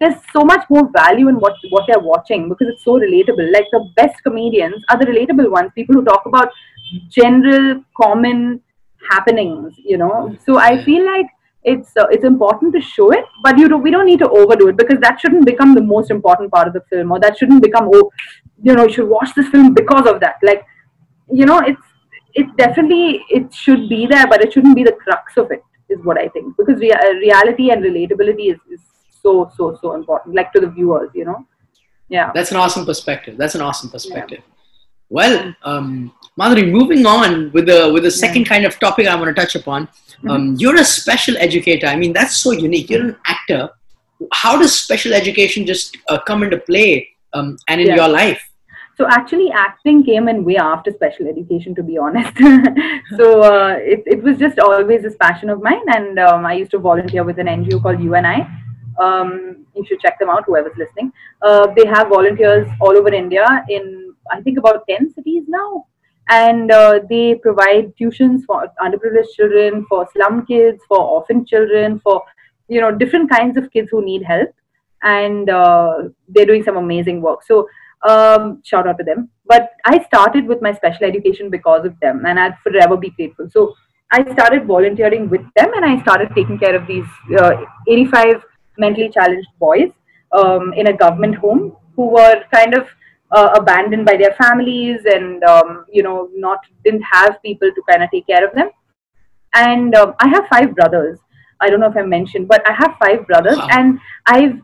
There's so much more value in what what they're watching because it's so relatable. Like the best comedians are the relatable ones, people who talk about general, common happenings. You know, so I feel like it's uh, it's important to show it, but you do, we don't need to overdo it because that shouldn't become the most important part of the film, or that shouldn't become oh, you know, you should watch this film because of that. Like, you know, it's it definitely it should be there, but it shouldn't be the crux of it. Is what I think because rea- reality and relatability is, is so so so important, like to the viewers, you know. Yeah, that's an awesome perspective. That's an awesome perspective. Yeah. Well, um, Madhuri, moving on with the with the second yeah. kind of topic I want to touch upon. Mm-hmm. Um, you're a special educator. I mean, that's so unique. You're an actor. How does special education just uh, come into play um, and in yeah. your life? So actually, acting came in way after special education, to be honest. so uh, it, it was just always this passion of mine, and um, I used to volunteer with an NGO called U&I. Um, you should check them out, whoever's listening. Uh, they have volunteers all over India in I think about ten cities now, and uh, they provide tuitions for underprivileged children, for slum kids, for orphan children, for you know different kinds of kids who need help, and uh, they're doing some amazing work. So um, shout out to them. But I started with my special education because of them, and I'd forever be grateful. So I started volunteering with them, and I started taking care of these uh, 85 mentally challenged boys um, in a government home who were kind of uh, abandoned by their families, and um, you know, not didn't have people to kind of take care of them. And um, I have five brothers. I don't know if I mentioned, but I have five brothers, wow. and I've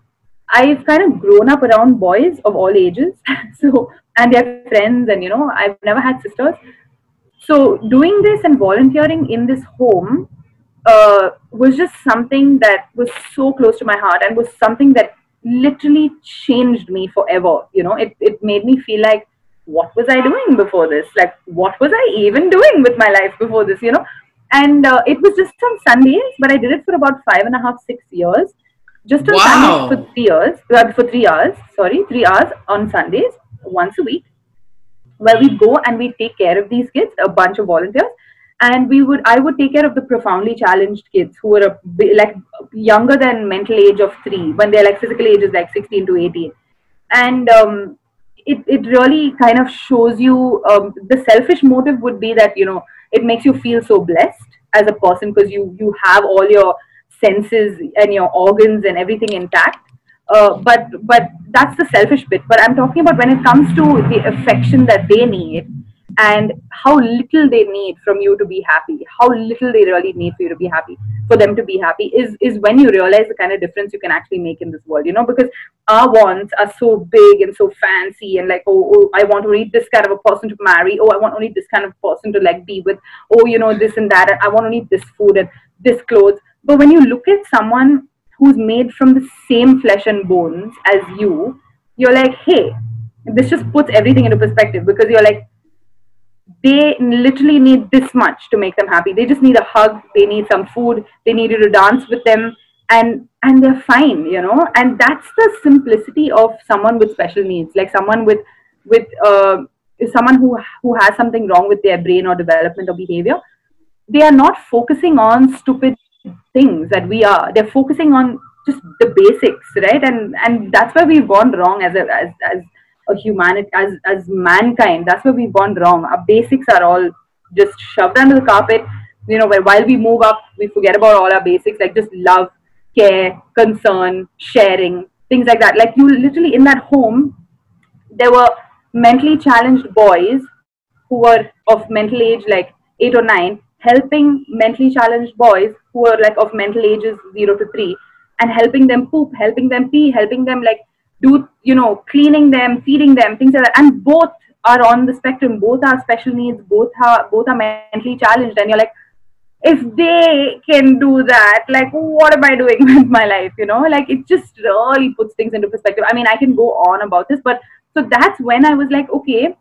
I've kind of grown up around boys of all ages, so and their friends, and you know, I've never had sisters. So doing this and volunteering in this home uh, was just something that was so close to my heart, and was something that literally changed me forever. You know, it it made me feel like what was I doing before this? Like, what was I even doing with my life before this? You know, and uh, it was just on Sundays, but I did it for about five and a half, six years just on wow. Sundays for three years, uh, for three hours, sorry, three hours on Sundays, once a week, where we go and we take care of these kids, a bunch of volunteers, and we would, I would take care of the profoundly challenged kids who were a, like younger than mental age of three, when their like physical age is like 16 to 18, and um, it it really kind of shows you um, the selfish motive would be that you know it makes you feel so blessed as a person because you you have all your senses and your organs and everything intact. Uh, but but that's the selfish bit. But I'm talking about when it comes to the affection that they need and how little they need from you to be happy, how little they really need for you to be happy, for them to be happy, is is when you realize the kind of difference you can actually make in this world. You know, because our wants are so big and so fancy, and like, oh, oh I want to need this kind of a person to marry. Oh, I want only this kind of person to like be with. Oh, you know, this and that. I want only this food and this clothes but when you look at someone who's made from the same flesh and bones as you, you're like, hey, this just puts everything into perspective because you're like, they literally need this much to make them happy. They just need a hug, they need some food, they need you to dance with them, and and they're fine, you know. And that's the simplicity of someone with special needs, like someone with with uh, someone who who has something wrong with their brain or development or behavior. They are not focusing on stupid things that we are. They're focusing on just the basics right? And and that's where we've gone wrong as a as, as a humanity as as mankind. That's where we've gone wrong. Our basics are all just shoved under the carpet. You know where while we move up we forget about all our basics like just love care concern sharing things like that. Like you literally in that home there were mentally challenged boys who were of mental age like 8 or 9 helping mentally challenged boys who are like of mental ages 0 to 3 and helping them poop helping them pee helping them like do you know cleaning them feeding them things like that. And both are on the spectrum. Both are special needs. Both are both are mentally challenged. And you're like if they can do that like what am i doing with my life you know? Like it just really puts things into perspective. I mean i can go on about this but so that's when i was like okay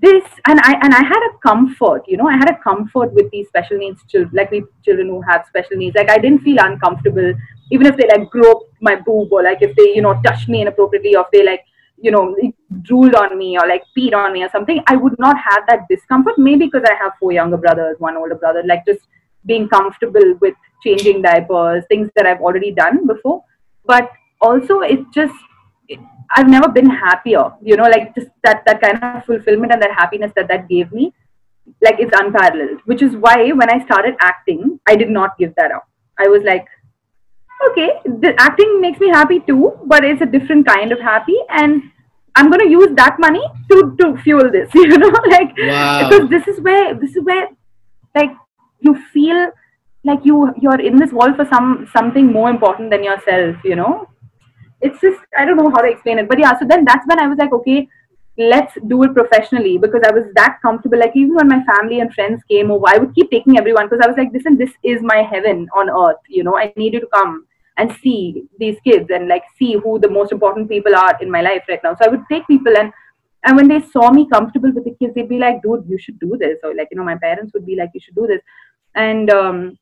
this and i and i had a comfort you know i had a comfort with these special needs children like we children who have special needs like i didn't feel uncomfortable even if they like groped my boob or like if they you know touched me inappropriately or if they like you know drooled on me or like peed on me or something i would not have that discomfort maybe because i have four younger brothers one older brother like just being comfortable with changing diapers, things that I've already done before. But also, it just it, I've never been happier. You know, like just that that kind of fulfillment and that happiness that that gave me, like it's unparalleled. Which is why when I started acting, I did not give that up. I was like, okay, the acting makes me happy too, but it's a different kind of happy and. I'm gonna use that money to to fuel this, you know, like Wow. because this is where this is where like you feel like you you're in this world for some something more important than yourself you know it's just i don't know how to explain it but yeah so then that's when i was like okay let's do it professionally because i was that comfortable like even when my family and friends came over i would keep taking everyone because i was like listen this is my heaven on earth you know i need you to come and see these kids and like see who the most important people are in my life right now so i would take people and and when they saw me comfortable with the kids, they'd be like, dude, you should do this. Or like, you know, my parents would be like, you should do this. And um,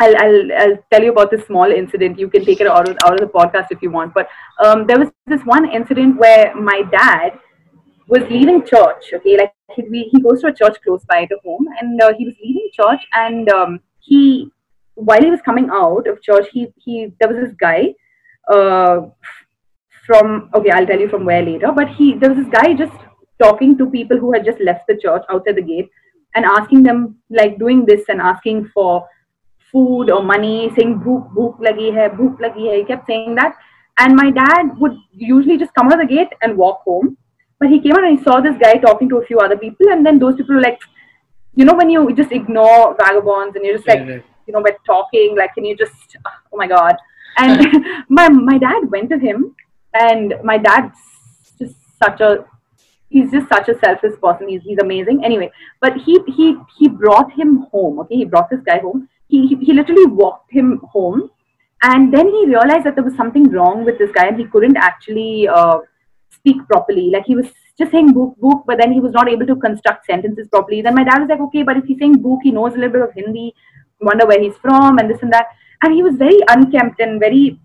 I'll, I'll, I'll tell you about this small incident. You can take it out of, out of the podcast if you want. But um, there was this one incident where my dad was leaving church. Okay, like he, he goes to a church close by to home, and uh, he was leaving church, and um, he, while he was coming out of church, he he there was this guy, uh, from okay, I'll tell you from where later. But he there was this guy just talking to people who had just left the church outside the gate, and asking them like doing this and asking for food or money, saying bhook bhook lagi hai, bhook lagi hai. He kept saying that, and my dad would usually just come out of the gate and walk home. But he came out and he saw this guy talking to a few other people, and then those people were like, you know, when you just ignore vagabonds and you're just like, right. you know, we're talking, like, can you just, oh my God. And my, my dad went to him, and my dad's just such a, he's just such a selfless person. He's, he's amazing. Anyway, but he, he, he brought him home, okay? He brought this guy home. He, he, literally walked him home. And then he realized that there was something wrong with this guy, and he couldn't actually uh, speak properly. Like he was just saying bhook, bhook, but then he was not able to construct sentences properly. Then my dad was like, okay, but if he's saying bhook, he knows a little bit of Hindi, wonder where he's from, and this and that. And he was very unkempt and very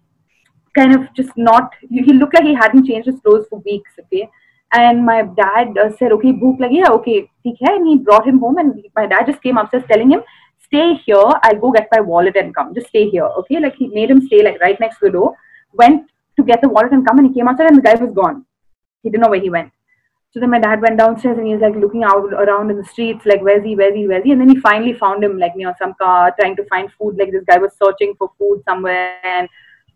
kind of just not, he looked like he hadn't changed his clothes for weeks, okay? And my dad uh, said, okay, bhook lagi hai, okay, theek hai. And he brought him home, and my dad just came upstairs telling him, stay here, I'll go get my wallet and come. Just stay here, okay? Like he made him stay like right next to the door, went to get the wallet and come, and he came outside, and the guy was gone. He didn't know where he went. So then my dad went downstairs and he was like looking out around in the streets, like where's he, where's he, where's he? And then he finally found him like near some car trying to find food. Like this guy was searching for food somewhere and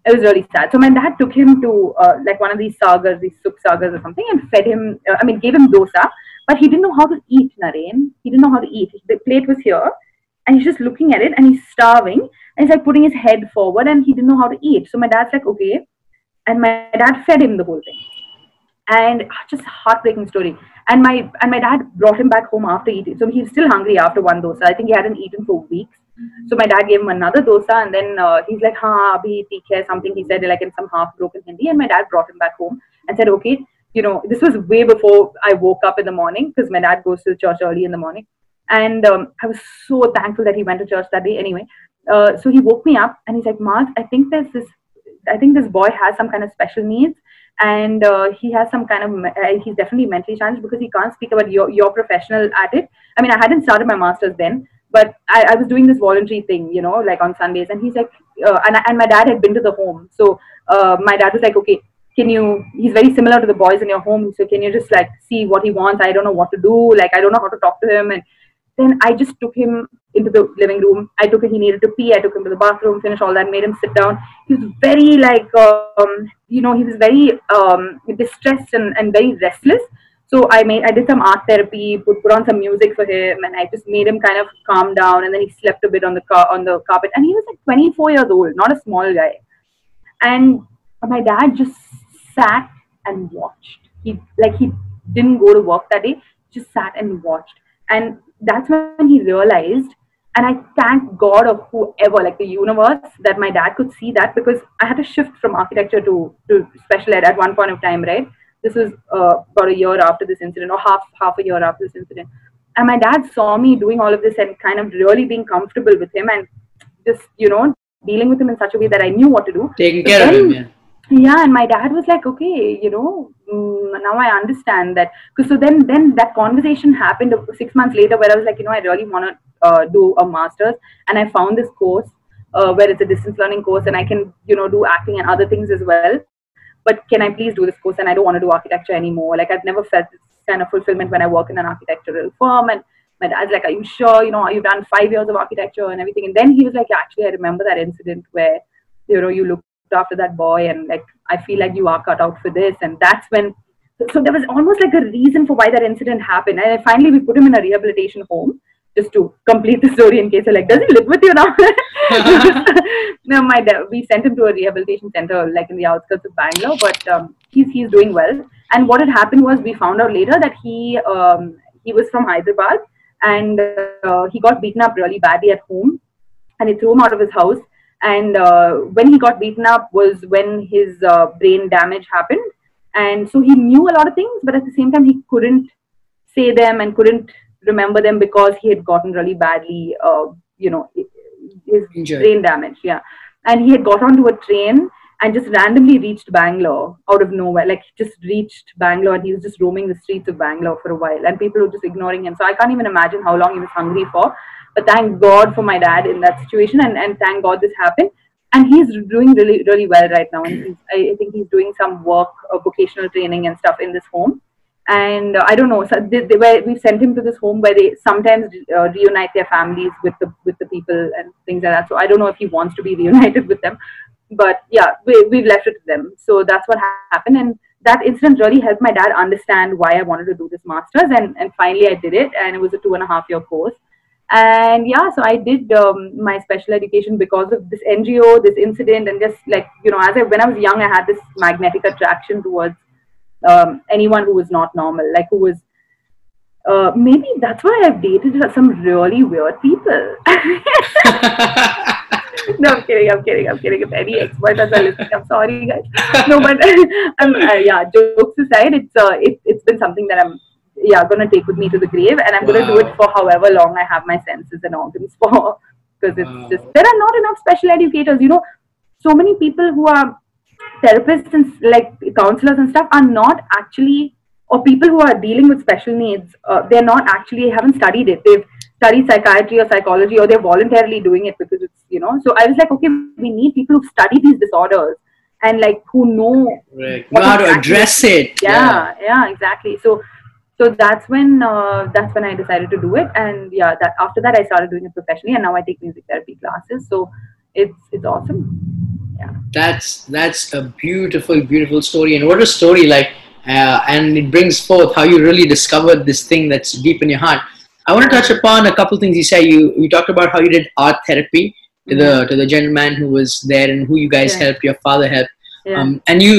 it was really sad. So my dad took him to uh, like one of these sagas, these soup sagas or something, and fed him. Uh, I mean, gave him dosa, but he didn't know how to eat. Naren, he didn't know how to eat. The plate was here, and he's just looking at it, and he's starving, and he's like putting his head forward, and he didn't know how to eat. So my dad's like, okay, and my dad fed him the whole thing and just heartbreaking story. And my and my dad brought him back home after eating. So he's still hungry after one dosa. I think he hadn't eaten for weeks. So my dad gave him another dosa, and then uh, he's like, "Ha, abhi theek hai," something he said like in some half broken Hindi. And my dad brought him back home and said, "Okay, you know, this was way before I woke up in the morning because my dad goes to church early in the morning." And um, I was so thankful that he went to church that day. Anyway, uh, so he woke me up and he's like, "Mark, I think there's this. I think this boy has some kind of special needs." and uh, he has some kind of uh, he's definitely mentally challenged because he can't speak about your your professional at it i mean i hadn't started my masters then but I, I was doing this voluntary thing you know like on sundays and he's like uh, and, and my dad had been to the home so uh, my dad was like okay can you he's very similar to the boys in your home so can you just like see what he wants i don't know what to do like i don't know how to talk to him and then I just took him into the living room. I took him, he needed to pee. I took him to the bathroom, finished all that, made him sit down. He was very like, um, you know, he was very um, distressed and, and very restless. So I made, I did some art therapy, put, put on some music for him, and I just made him kind of calm down. And then he slept a bit on the car on the carpet. And he was like 24 years old, not a small guy. And my dad just sat and watched. He like he didn't go to work that day, just sat and watched. And that's when he realized and i thank god of whoever like the universe that my dad could see that because i had to shift from architecture to, to special ed at one point of time right? This was uh, about a year after this incident or half half a year after this incident. And my dad saw me doing all of this and kind of really being comfortable with him and just you know dealing with him in such a way that i knew what to do. Taking But care of him, yeah. Yeah and my dad was like okay you know mm, now i understand that so then then that conversation happened six months later where i was like you know i really want to uh, do a master's and i found this course uh, where it's a distance learning course and I can, you know, do acting and other things as well. But can I please do this course? And I don't want to do architecture anymore. Like I've never felt this kind of fulfillment when I work in an architectural firm. And my dad's like, "Are you sure? You know, you've done five years of architecture and everything." And then he was like, "Actually, I remember that incident where, you know, you looked after that boy, and like I feel like you are cut out for this." And that's when. So there was almost like a reason for why that incident happened. And finally, we put him in a rehabilitation home just to complete the story in case you're like, does he live with you now? no, my dad, we sent him to a rehabilitation center like in the outskirts of Bangalore, but um, he's he's doing well. And what had happened was we found out later that he um, he was from Hyderabad and uh, he got beaten up really badly at home, and he threw him out of his house. And uh, when he got beaten up was when his uh, brain damage happened, and so he knew a lot of things, but at the same time he couldn't say them and couldn't remember them because he had gotten really badly, uh, you know, his brain damage. Yeah, and he had got onto a train and just randomly reached Bangalore out of nowhere. Like just reached Bangalore and he was just roaming the streets of Bangalore for a while, and people were just ignoring him. So I can't even imagine how long he was hungry for. But thank God for my dad in that situation, and, and thank God this happened. And he's doing really really well right now, and I think he's doing some work, uh, vocational training and stuff in this home and uh, I don't know. So they, they were, we sent him to this home where they sometimes uh, reunite their families with the with the people and things like that. So I don't know if he wants to be reunited with them, but yeah, we we've left it to them. So that's what happened, and that incident really helped my dad understand why I wanted to do this masters, and and finally I did it, and it was a two and a half year course. And yeah, so I did um, my special education because of this NGO, this incident, and just like you know, as I when I was young, I had this magnetic attraction towards um, anyone who was not normal, like who was. Uh, maybe that's why I've dated some really weird people. no, I'm kidding. I'm kidding. I'm kidding. If any experts are listening, I'm sorry, guys. No, but um, uh, yeah, jokes aside, it's uh, it, it's been something that I'm yeah gonna take with me to the grave, and I'm gonna do it for however long I have my senses and organs for, because it's Wow. just there are not enough special educators. You know, so many people who are therapists and like counselors and stuff are not actually or people who are dealing with special needs uh, they're not actually haven't studied it they've studied psychiatry or psychology or they're voluntarily doing it because it's you know so i was like okay we need people who study these disorders and like who know Right. Know how to address it. yeah yeah, exactly so so that's when uh, that's when i decided to do it and yeah that after that i started doing it professionally and now i take music therapy classes so it's it's awesome yeah That's that's a beautiful, beautiful story, and what a story! Like, uh, and it brings forth how you really discovered this thing that's deep in your heart. I want to touch upon a couple things you said. You you talked about how you did art therapy to the to the gentleman who was there and who you guys Yeah. helped. Your father helped, yeah um, and you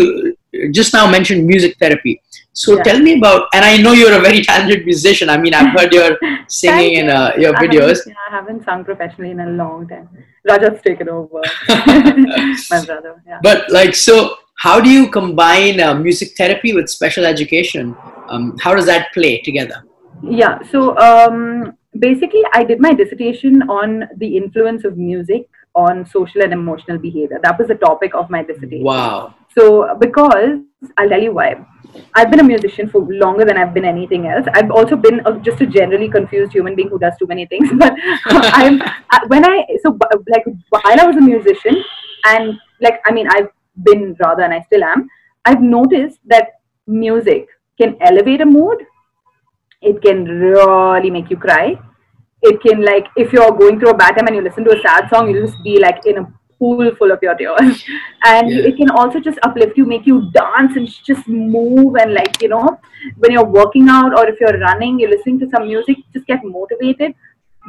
just now mentioned music therapy. So Yeah. tell me about, and I know you're a very talented musician. I mean, I've heard your singing in uh, your I videos. haven't, yeah, I haven't sung professionally in a long time. Rajat's taken over. My brother. Yeah. But like, so how do you combine uh, music therapy with special education? Um, how does that play together? Yeah. So um, basically, I did my dissertation on the influence of music on social and emotional behavior. That was the topic of my dissertation. Wow. So, because I'll tell you why. I've been a musician for longer than I've been anything else. I've also been a, just a generally confused human being who does too many things. But uh, I'm I, when I so like while I was a musician, and like I mean I've been rather and I still am. I've noticed that music can elevate a mood. It can really make you cry. It can like if you're going through a bad time and you listen to a sad song, you'll just be like in a pool full of your tears. And Yeah. it can also just uplift you make you dance and just move and like you know when you're working out or if you're running you're listening to some music just get motivated.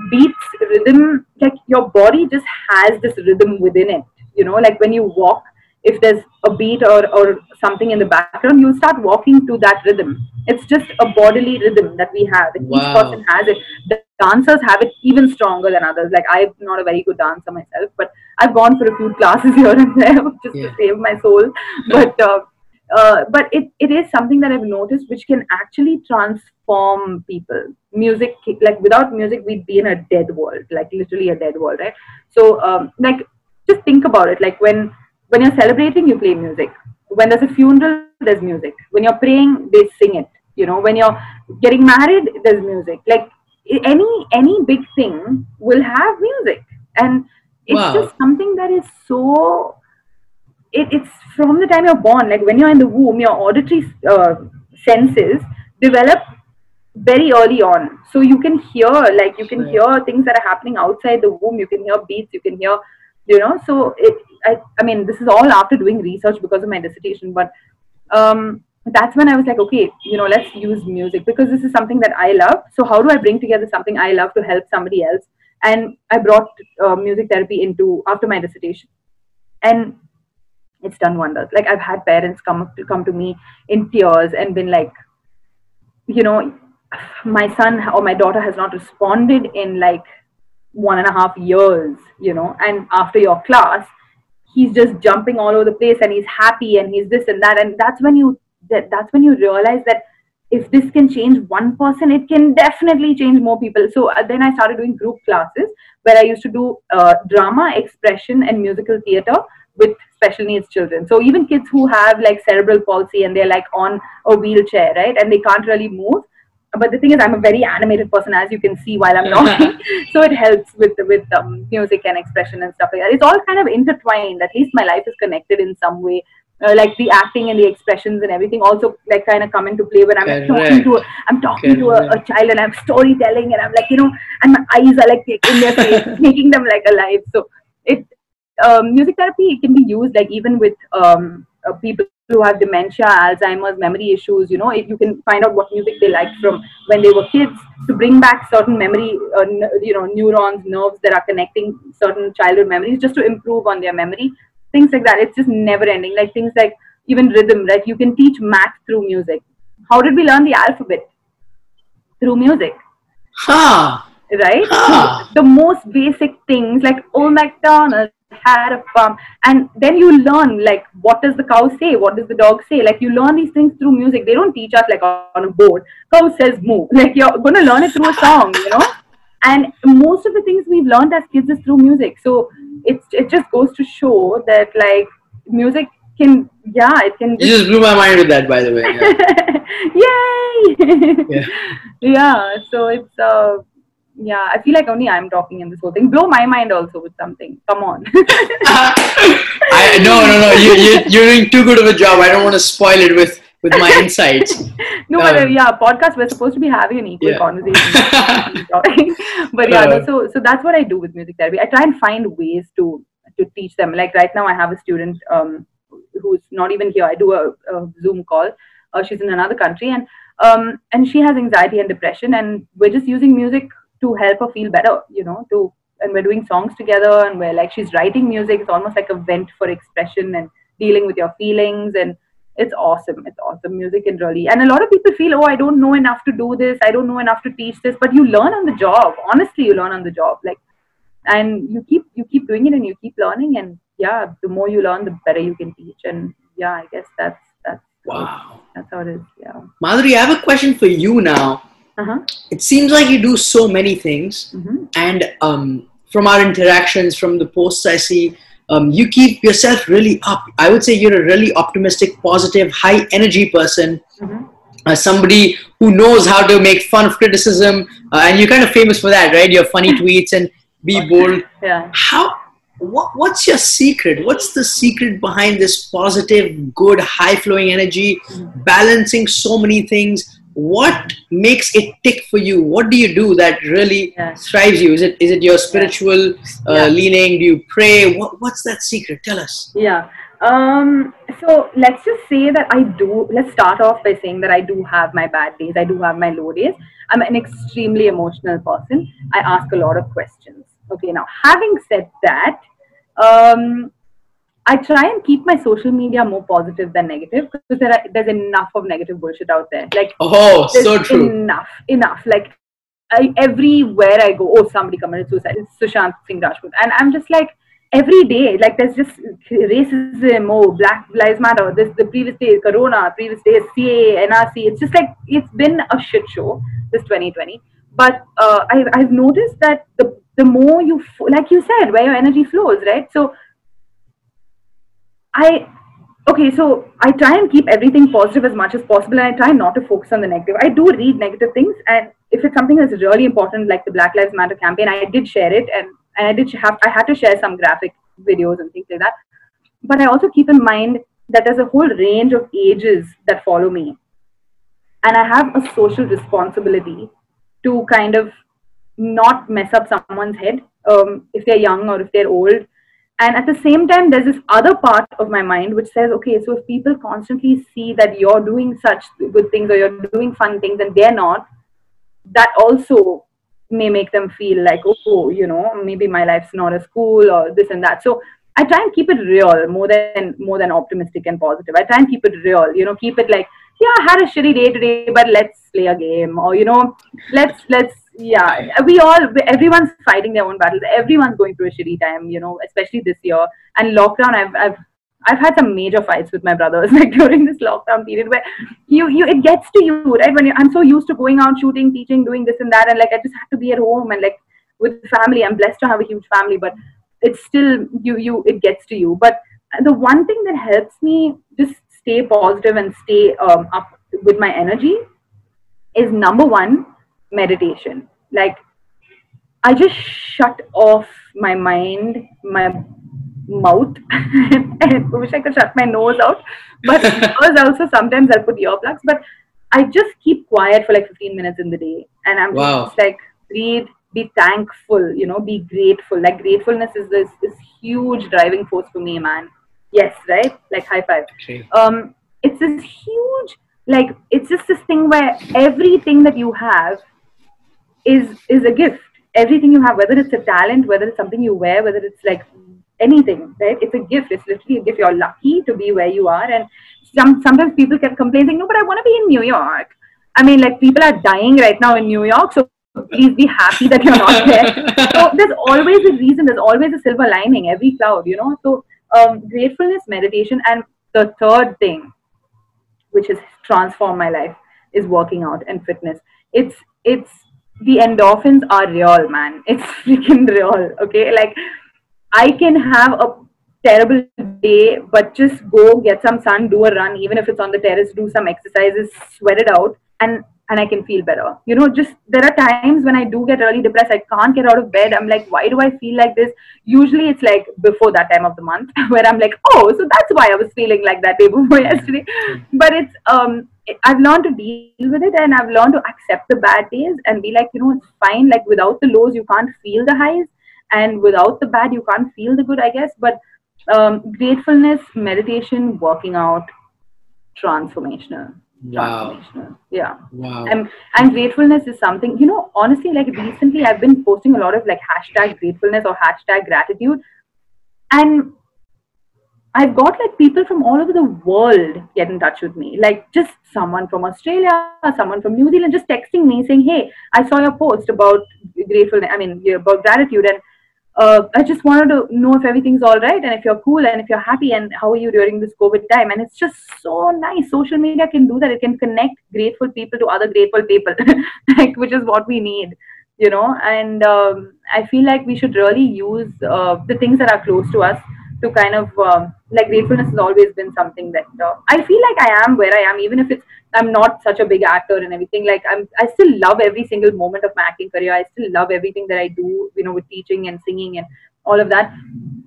Beats rhythm like your body just has this rhythm within it you know like when you walk if there's a beat or, or something in the background you'll start walking to that rhythm. It's just a bodily rhythm that we have. Wow. each person has it dancers have it even stronger than others like i'm not a very good dancer myself but i've gone for a few classes here and there just Yeah. to save my soul but uh, uh, but it, it is something that I've noticed which can actually transform people. Music, like without music, we'd be in a dead world, like literally a dead world, right? So, um, like, just think about it. Like when when you're celebrating, you play music. When there's a funeral, there's music. When you're praying, they sing it. You know, when you're getting married, there's music. Like any any big thing will have music, and it's Wow. just something that is so it, it's from the time you're born. Like when you're in the womb your auditory uh, senses develop very early on. So you can hear like you can hear things that are happening outside the womb. You can hear beats. You can hear you know so it i, I mean this is all after doing research because of my dissertation but um that's when i was like okay you know let's use music because this is something that i love. So how do i bring together something i love to help somebody else? And i brought uh, music therapy into after my dissertation. And it's done wonders. Like i've had parents come up to come to me in tears and been like you know my son or my daughter has not responded in like one and a half years you know and after your class he's just jumping all over the place and he's happy and he's this and that. And that's when you that, that's when you realize that if this can change one person it can definitely change more people. So uh, then i started doing group classes where i used to do uh, drama expression and musical theater with special needs children. So even kids who have like cerebral palsy and they're like on a wheelchair right? And they can't really move. But the thing is i'm a very animated person as you can see while i'm talking. So it helps with with um, music and expression and stuff like that. It's all kind of intertwined. At least my life is connected in some way uh, like the acting and the expressions and everything also like kind of come into play when i'm like, talking to a, i'm talking to a, a child and i'm storytelling and i'm like you know and my eyes are like in their face making them like alive so it um, music therapy it can be used like even with um, uh, people who have dementia, Alzheimer's, memory issues. You know, if you can find out what music they liked from when they were kids to bring back certain memory, uh, n- you know, neurons, nerves that are connecting certain childhood memories, just to improve on their memory. Things like that. It's just never ending. Like things like even rhythm. Right? You can teach math through music. How did we learn the alphabet? Through music Huh. right? Ah. The most basic things like Old MacDonald had a farm, and then you learn like what does the cow say, what does the dog say. Like you learn these things through music. They don't teach us like on a board. Cow says moo. Like you're gonna learn it through a song, you know. And most of the things we've learned as kids is through music. So it's it just goes to show that like music can yeah it can You just blew my mind with that, by the way. Yeah. Yay! Yeah. yeah. So it's uh yeah, I feel like only I'm talking in this whole thing. Blow my mind also with something. Come on. I, no, no, no. You, you, you're doing too good of a job. I don't want to spoil it with, with my insights. no, but uh, Um, yeah, podcast. We're supposed to be having an equal Yeah. conversation. but yeah, Uh, so so that's what I do with music therapy. I try and find ways to to teach them. Like right now, I have a student um, who's not even here. I do a, a Zoom call. Uh, she's in another country, and um, and she has anxiety and depression, and we're just using music to help her feel better. You know, to and we're doing songs together, and we're like she's writing music. It's almost like a vent for expression and dealing with your feelings and it's awesome. It's awesome. Music and really and a lot of people feel oh i don't know enough to do this. I don't know enough to teach this. But you learn on the job. Honestly you learn on the job. Like and you keep you keep doing it and you keep learning. And yeah the more you learn the better you can teach. And yeah i guess that's that's wow. that's how it is. Yeah. Madhuri, I have a question for you now. uh-huh. It seems like you do so many things, hmm and um, from our interactions, from the posts I see, um, you keep yourself really up. I would say you're a really optimistic, positive, high energy person. hmm uh, somebody who knows how to make fun of criticism, uh, and you're kind of famous for that, right? Your funny tweets and be bold. yeah How? What, what's your secret? What's the secret behind this positive, good, high flowing energy, balancing so many things? What makes it tick for you? What do you do that really Yeah. thrives you? Is it is it your spiritual uh, Yeah. leaning? Do you pray? What, what's that secret? Tell us. Yeah. Um, so let's just say that I do. Let's start off by saying that I do have my bad days. I do have my low days. I'm an extremely emotional person. I ask a lot of questions. Okay. Now, having said that, um, I try and keep my social media more positive than negative because there are, there's enough of negative bullshit out there. Like Oh, so true. Enough, enough. Like I, everywhere I go, oh, somebody committed suicide. It's Sushant Singh Rajput, and I'm just like every day, like there's just racism. Oh, Black Lives Matter. This the previous day Corona. Previous day is CAA, NRC. It's just like it's been a shit show this 2020. But uh, I've I've noticed that the the more you like you said, where your energy flows, right? So I okay, so I try and keep everything positive as much as possible, and I try not to focus on the negative. I do read negative things, and if it's something that's really important, like the Black Lives Matter campaign, I did share it, and and I did have I had to share some graphic videos and things like that. But I also keep in mind that there's a whole range of ages that follow me, and I have a social responsibility to kind of not mess up someone's head um, if they're young or if they're old. And at the same time, there's this other part of my mind which says, okay, so if people constantly see that you're doing such good things or you're doing fun things and they're not, that also may make them feel like, oh, you know, maybe my life's not as cool or this and that. So I try and keep it real more than more than optimistic and positive. I try and keep it real, you know, keep it like, yeah, I had a shitty day today, but let's play a game, or you know, let's let's yeah, we all everyone's fighting their own battles. Everyone's going through a shitty time, you know, especially this year. And lockdown, I've I've I've had some major fights with my brothers like during this lockdown period where you you it gets to you right when I'm so used to going out shooting, teaching, doing this and that, and like I just have to be at home and like with family. I'm blessed to have a huge family, but it's still you you it gets to you. But the one thing that helps me just stay positive and stay um, up with my energy is number one meditation. Like I just shut off my mind, my mouth. I wish I could shut my nose out, but because also sometimes I'll put earplugs. But I just keep quiet for like 15 minutes in the day, and I'm wow. just like breathe, be thankful, you know, be grateful. Like gratefulness is this this huge driving force for me, man. Yes, right? Like high five. Okay. Um, it's this huge, like it's just this thing where everything that you have is is a gift. Everything you have, whether it's a talent, whether it's something you wear, whether it's like anything, right? It's a gift. It's literally a gift. You're lucky to be where you are. And some sometimes people kept complaining, no, but I want to be in New York. I mean, like people are dying right now in New York, so please be happy that you're not there. so there's always a reason. There's always a silver lining every cloud, you know. So um, gratefulness, meditation, and the third thing, which has transformed my life, is working out and fitness. It's it's the endorphins are real, man. It's freaking real. Okay, like I can have a terrible day, but just go get some sun, do a run, even if it's on the terrace, do some exercises, sweat it out, and and I can feel better. You know, just there are times when I do get really depressed. I can't get out of bed. I'm like, why do I feel like this? Usually it's like before that time of the month where I'm like, oh, so that's why I was feeling like that day before yesterday. But it's um I've learned to deal with it and I've learned to accept the bad days and be like, you know, it's fine. Like without the lows, you can't feel the highs, and without the bad, you can't feel the good, I guess. But um, gratefulness, meditation, working out, transformational. Wow. Yeah. Wow. And, and gratefulness is something, you know, honestly, like recently I've been posting a lot of like hashtag gratefulness or hashtag gratitude. And I've got like people from all over the world get in touch with me. Like just someone from Australia, someone from New Zealand, just texting me saying, "Hey, I saw your post about gratefulness. I mean, about gratitude, and uh, I just wanted to know if everything's all right and if you're cool and if you're happy and how are you during this COVID time. And it's just so nice. Social media can do that. It can connect grateful people to other grateful people, like which is what we need, you know. And um, I feel like we should really use uh, the things that are close to us to kind of um, like gratefulness has always been something that uh, I feel like I am where I am, even if it's I'm not such a big actor and everything. Like I'm, I still love every single moment of my acting career. I still love everything that I do, you know, with teaching and singing and all of that.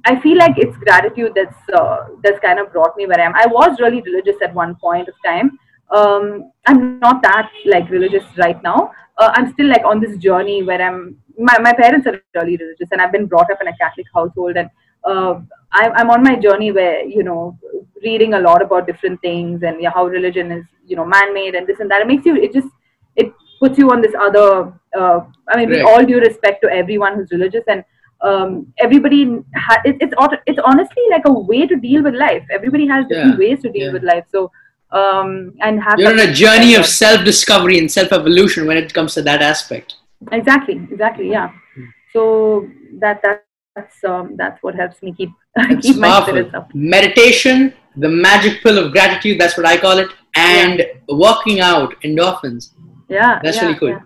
I feel like it's gratitude that's uh, that's kind of brought me where I am. I was really religious at one point of time. Um, I'm not that like religious right now. Uh, I'm still like on this journey where I'm. My, my parents are really religious, and I've been brought up in a Catholic household, and uh, I, I'm on my journey where you know reading a lot about different things and yeah, how religion is you know man-made and this and that. It makes you it just it puts you on this other. Uh, I mean, right. with all due respect to everyone who's religious and um, everybody ha- it, it's it's honestly like a way to deal with life. Everybody has different yeah. ways to deal yeah. with life. So um, and have you're on a journey of self-discovery and self-evolution when it comes to that aspect. Exactly. Exactly. Yeah. Hmm. So that that that's um, that's what helps me keep keep my spirits up. Meditation, the magic pill of gratitude. That's what I call it, and yeah. working out, endorphins. Yeah, that's yeah, really cool. Yeah.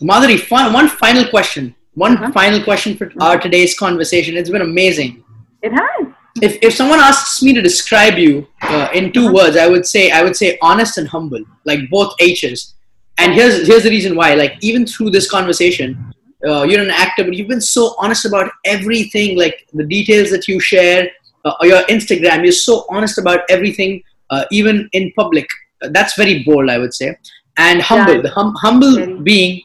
Madhuri, fun, one final question. One uh-huh. final question for our today's conversation. It's been amazing. It has. If, if someone asks me to describe you uh, in 2 uh-huh. words, I would say I would say honest and humble, like both H's. And here's here's the reason why. Like even through this conversation, uh, you're an actor, but you've been so honest about everything, like the details that you share, uh, your Instagram. You're so honest about everything, uh, even in public. That's very bold, I would say, and humble. Yeah. The hum- humble being.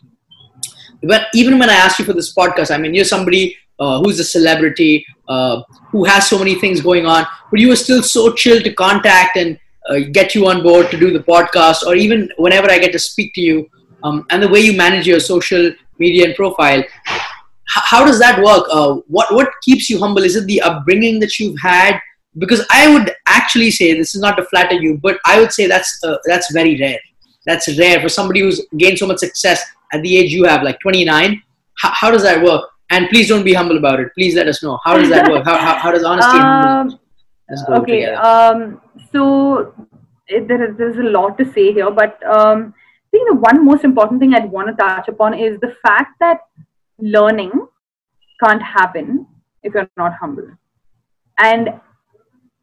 But even when I asked you for this podcast, I mean, you're somebody uh, who's a celebrity, uh, who has so many things going on, but you were still so chill to contact and uh, get you on board to do the podcast, or even whenever I get to speak to you, um, and the way you manage your social media and profile. H- how does that work? Uh, what what keeps you humble? Is it the upbringing that you've had? Because I would actually say this is not to flatter you, but I would say that's uh, that's very rare. That's rare for somebody who's gained so much success at the age you have, like 29. H- how does that work? And please don't be humble about it. Please let us know. How does that work? How, how, how does honesty um, okay. Um, so it, there is there's a lot to say here, but um, Think the one most important thing I'd want to touch upon is the fact that learning can't happen if you're not humble. And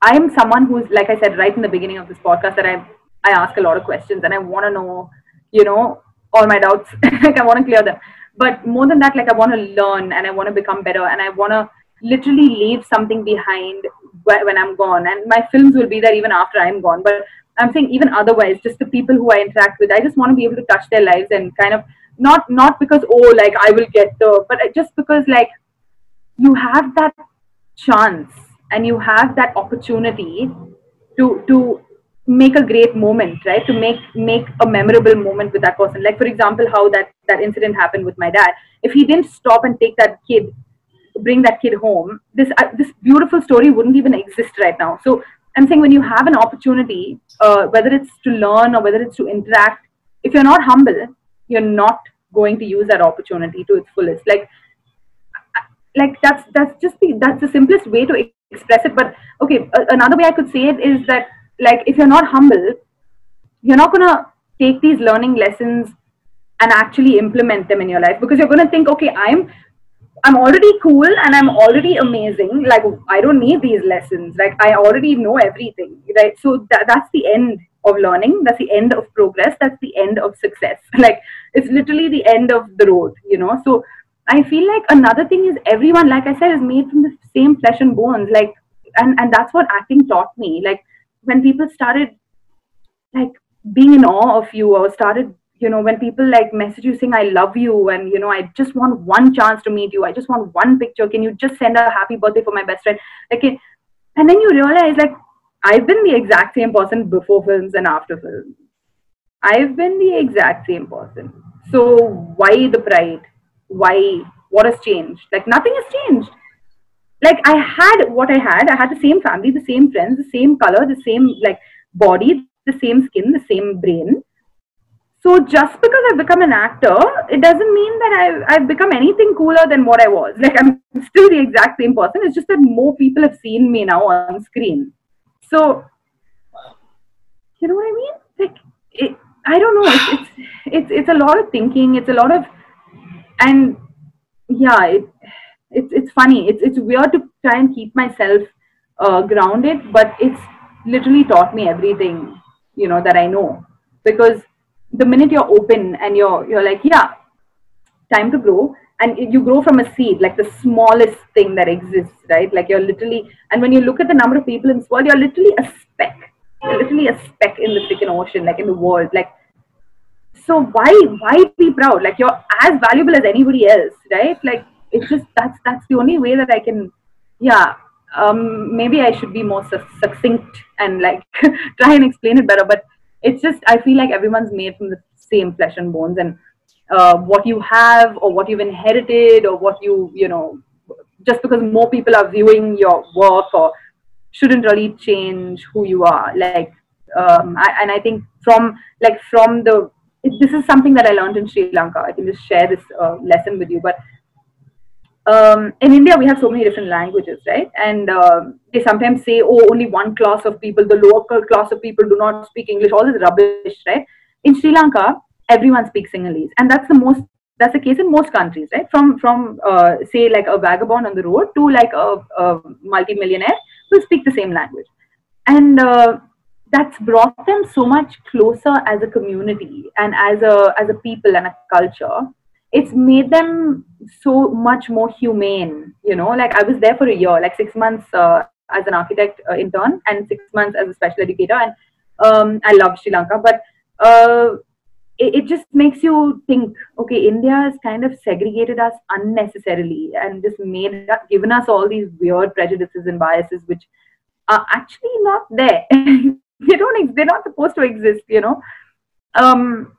I am someone who's, like I said right in the beginning of this podcast, that I I ask a lot of questions and I want to know, you know, all my doubts. like I want to clear them but more than that like i want to learn and i want to become better and i want to literally leave something behind when i'm gone and my films will be there even after i'm gone but i'm saying even otherwise just the people who i interact with i just want to be able to touch their lives and kind of not not because oh like i will get the but just because like you have that chance and you have that opportunity to to make a great moment right? To make make a memorable moment with that person. Like for example how that that incident happened with my dad. If he didn't stop and take that kid bring that kid home this uh, this beautiful story wouldn't even exist right now. So i'm saying when you have an opportunity uh, whether it's to learn or whether it's to interact if you're not humble you're not going to use that opportunity to its fullest. Like like that's that's just the that's the simplest way to express it. But okay another way i could say it is that like if you're not humble you're not to take these learning lessons and actually implement them in your life because you're going to think okay i'm i'm already cool and i'm already amazing. Like i don't need these lessons. Like i already know everything right? So that, that's the end of learning. That's the end of progress. That's the end of success. Like it's literally the end of the road you know? So i feel like another thing is everyone like i said is made from the same flesh and bones. Like and and that's what acting taught me. Like when people started like being in awe of you or started you know when people like message you saying i love you and you know i just want one chance to meet you. I just want one picture. Can you just send a happy birthday for my best friend? Like and then you realize like i've been the exact same person before films and after films. I've been the exact same person. So why the pride? Why what has changed? Like nothing has changed. Like I had what I had. I had the same family, the same friends, the same color, the same like body, the same skin, the same brain. So just because I've become an actor, it doesn't mean that I've, I've become anything cooler than what I was. Like I'm still the exact same person. It's just that more people have seen me now on screen. So you know what I mean? Like it, I don't know. It's, it's it's it's a lot of thinking. It's a lot of and yeah. It, it's it's funny. It's it's weird to try and keep myself uh, grounded, but it's literally taught me everything you know that I know because the minute you're open and you're you're like yeah time to grow and you grow from a seed like the smallest thing that exists right like you're literally and when you look at the number of people in this world you're literally a speck you're literally a speck in the freaking ocean like in the world like so why why be proud like you're as valuable as anybody else right like it's just that's that's the only way that I can, yeah. Um, maybe I should be more succinct and like try and explain it better. But it's just I feel like everyone's made from the same flesh and bones, and uh, what you have or what you've inherited or what you you know, just because more people are viewing your work or shouldn't really change who you are. Like, um, I, and I think from like from the this is something that I learned in Sri Lanka. I can just share this uh, lesson with you, but um, in India, we have so many different languages, right? And um, they sometimes say, oh, only one class of people, the local class of people do not speak English, all this rubbish, right? In Sri Lanka, everyone speaks Sinhalese. And that's the most, that's the case in most countries, right? From, from uh, say, like a vagabond on the road to like a, a multi-millionaire who speak the same language. And uh, that's brought them so much closer as a community and as a, as a people and a culture it's made them so much more humane. You know, like I was there for a year, like six months uh, as an architect uh, intern and six months as a special educator, and um, I love Sri Lanka, but uh, it, it, just makes you think okay india has kind of segregated us unnecessarily and just made given us all these weird prejudices and biases which are actually not there they don't they're not supposed to exist you know um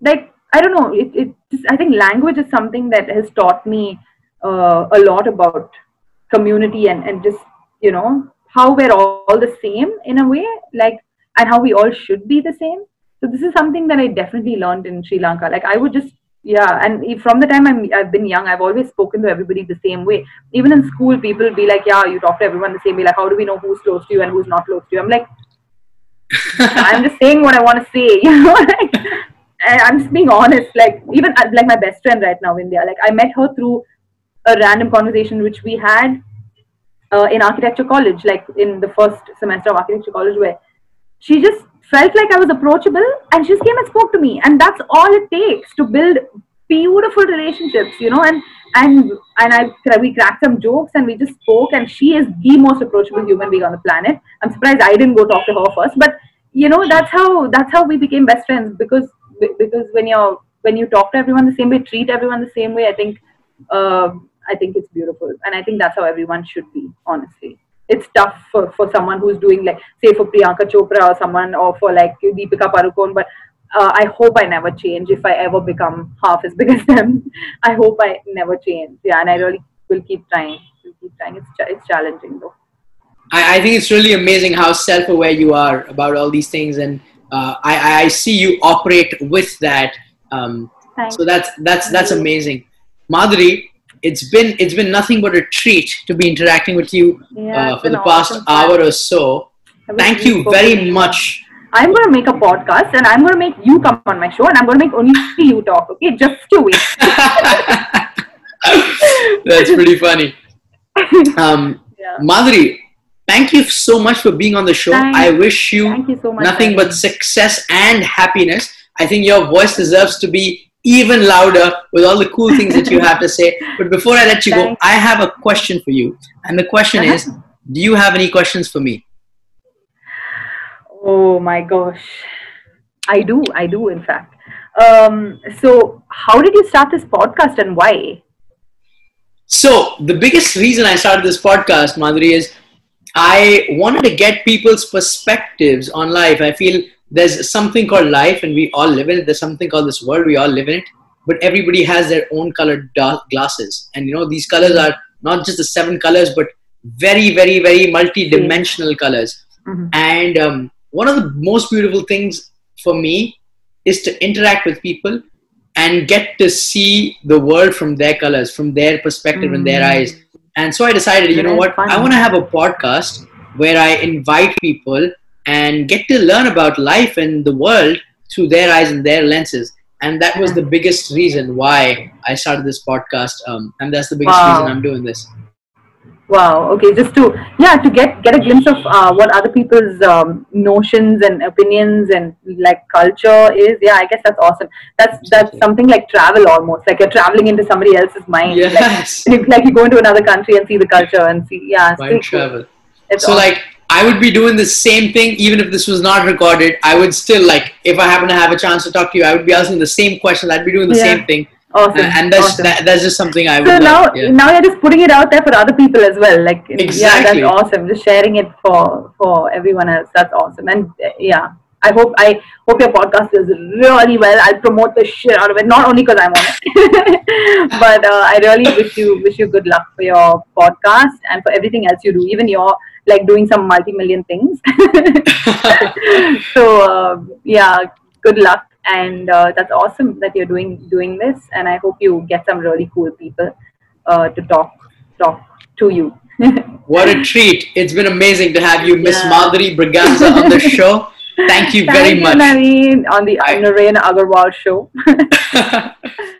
like i don't know it, it just, i think language is something that has taught me uh, a lot about community and and just you know how we're all the same in a way like and how we all should be the same so this is something that I definitely learned in Sri Lanka. Like I would just yeah, and from the time I'm, I've been young, I've always spoken to everybody the same way. Even in school, people be like, "Yeah, you talk to everyone the same way. Like, how do we know who's close to you and who's not close to you?" I'm like, I'm just saying what I want to say, you know. like, I'm just being honest. Like, even uh, like my best friend right now, India. Like, I met her through a random conversation which we had uh, in architecture college, like in the first semester of architecture college, where she just felt like I was approachable and she just came and spoke to me. And that's all it takes to build beautiful relationships, you know, and and and I we cracked some jokes and we just spoke and she is the most approachable human being on the planet. I'm surprised I didn't go talk to her first, but you know that's how that's how we became best friends because because when you're when you talk to everyone the same way, treat everyone the same way, I think uh, I think it's beautiful, and I think that's how everyone should be, honestly. It's tough for, for someone who's doing like say for Priyanka Chopra or someone or for like Deepika Padukone but uh, I hope I never change if I ever become half as big as them. I hope I never change. Yeah and I really will keep trying. Will keep trying. It's, it's challenging though. I, I think it's really amazing how self-aware you are about all these things and uh, I, I see you operate with that um, so that's that's that's amazing Madhuri it's been it's been nothing but a treat to be interacting with you yeah, uh, for the past awesome hour or so. Thank you very much. I'm going to make a podcast and I'm going to make you come on my show and I'm going to make only you talk. Okay, just to wait. That's pretty funny. Um, yeah. Madhuri, thank you so much for being on the show. Thanks. I wish you, you so nothing but success and happiness. I think your voice deserves to be even louder with all the cool things that you have to say. But before I let you go, I have a question for you. And the question uh-huh. is Do you have any questions for me? Oh my gosh. I do. I do, in fact. Um, so, how did you start this podcast and why? So, the biggest reason I started this podcast, Madhuri, is I wanted to get people's perspectives on life. I feel there's something called life and we all live in it there's something called this world we all live in it but everybody has their own colored glasses and you know these colors are not just the seven colors but very very very multi-dimensional mm-hmm. colors mm-hmm. and um, one of the most beautiful things for me is to interact with people and get to see the world from their colors from their perspective mm-hmm. and their mm. eyes and so i decided you know what i want to have a podcast where i invite people and get to learn about life and the world through their eyes and their lenses. And that was the biggest reason why I started this podcast. Um, and that's the biggest wow. reason I'm doing this. Wow. Okay. Just to yeah, to get get a glimpse of uh, what other people's um, notions and opinions and like culture is. Yeah, I guess that's awesome. That's that's something like travel almost. Like you're traveling into somebody else's mind. Yes. Like, like you go into another country and see the culture and see. Yeah. Mind travel. Cool. so awesome. like I would be doing the same thing even if this was not recorded. I would still like if I happen to have a chance to talk to you, I would be asking the same questions. I'd be doing the yeah. same thing. Awesome. Uh, and that's awesome. that, that's just something I would. So now, yeah. now you're just putting it out there for other people as well. Like exactly. yeah, that's awesome. Just sharing it for for everyone else. That's awesome. And uh, yeah, I hope I hope your podcast does really well. I'll promote the shit out of it, not only because I'm on it, but uh, I really wish you wish you good luck for your podcast and for everything else you do. Even your like doing some multi-million things. so uh, yeah, good luck, and uh, that's awesome that you're doing doing this. And I hope you get some really cool people uh, to talk talk to you. what a treat! It's been amazing to have you, Miss yeah. Madhuri Braganza, on the show. Thank you Thank very you, much. Naren, on the Naren Agarwal show.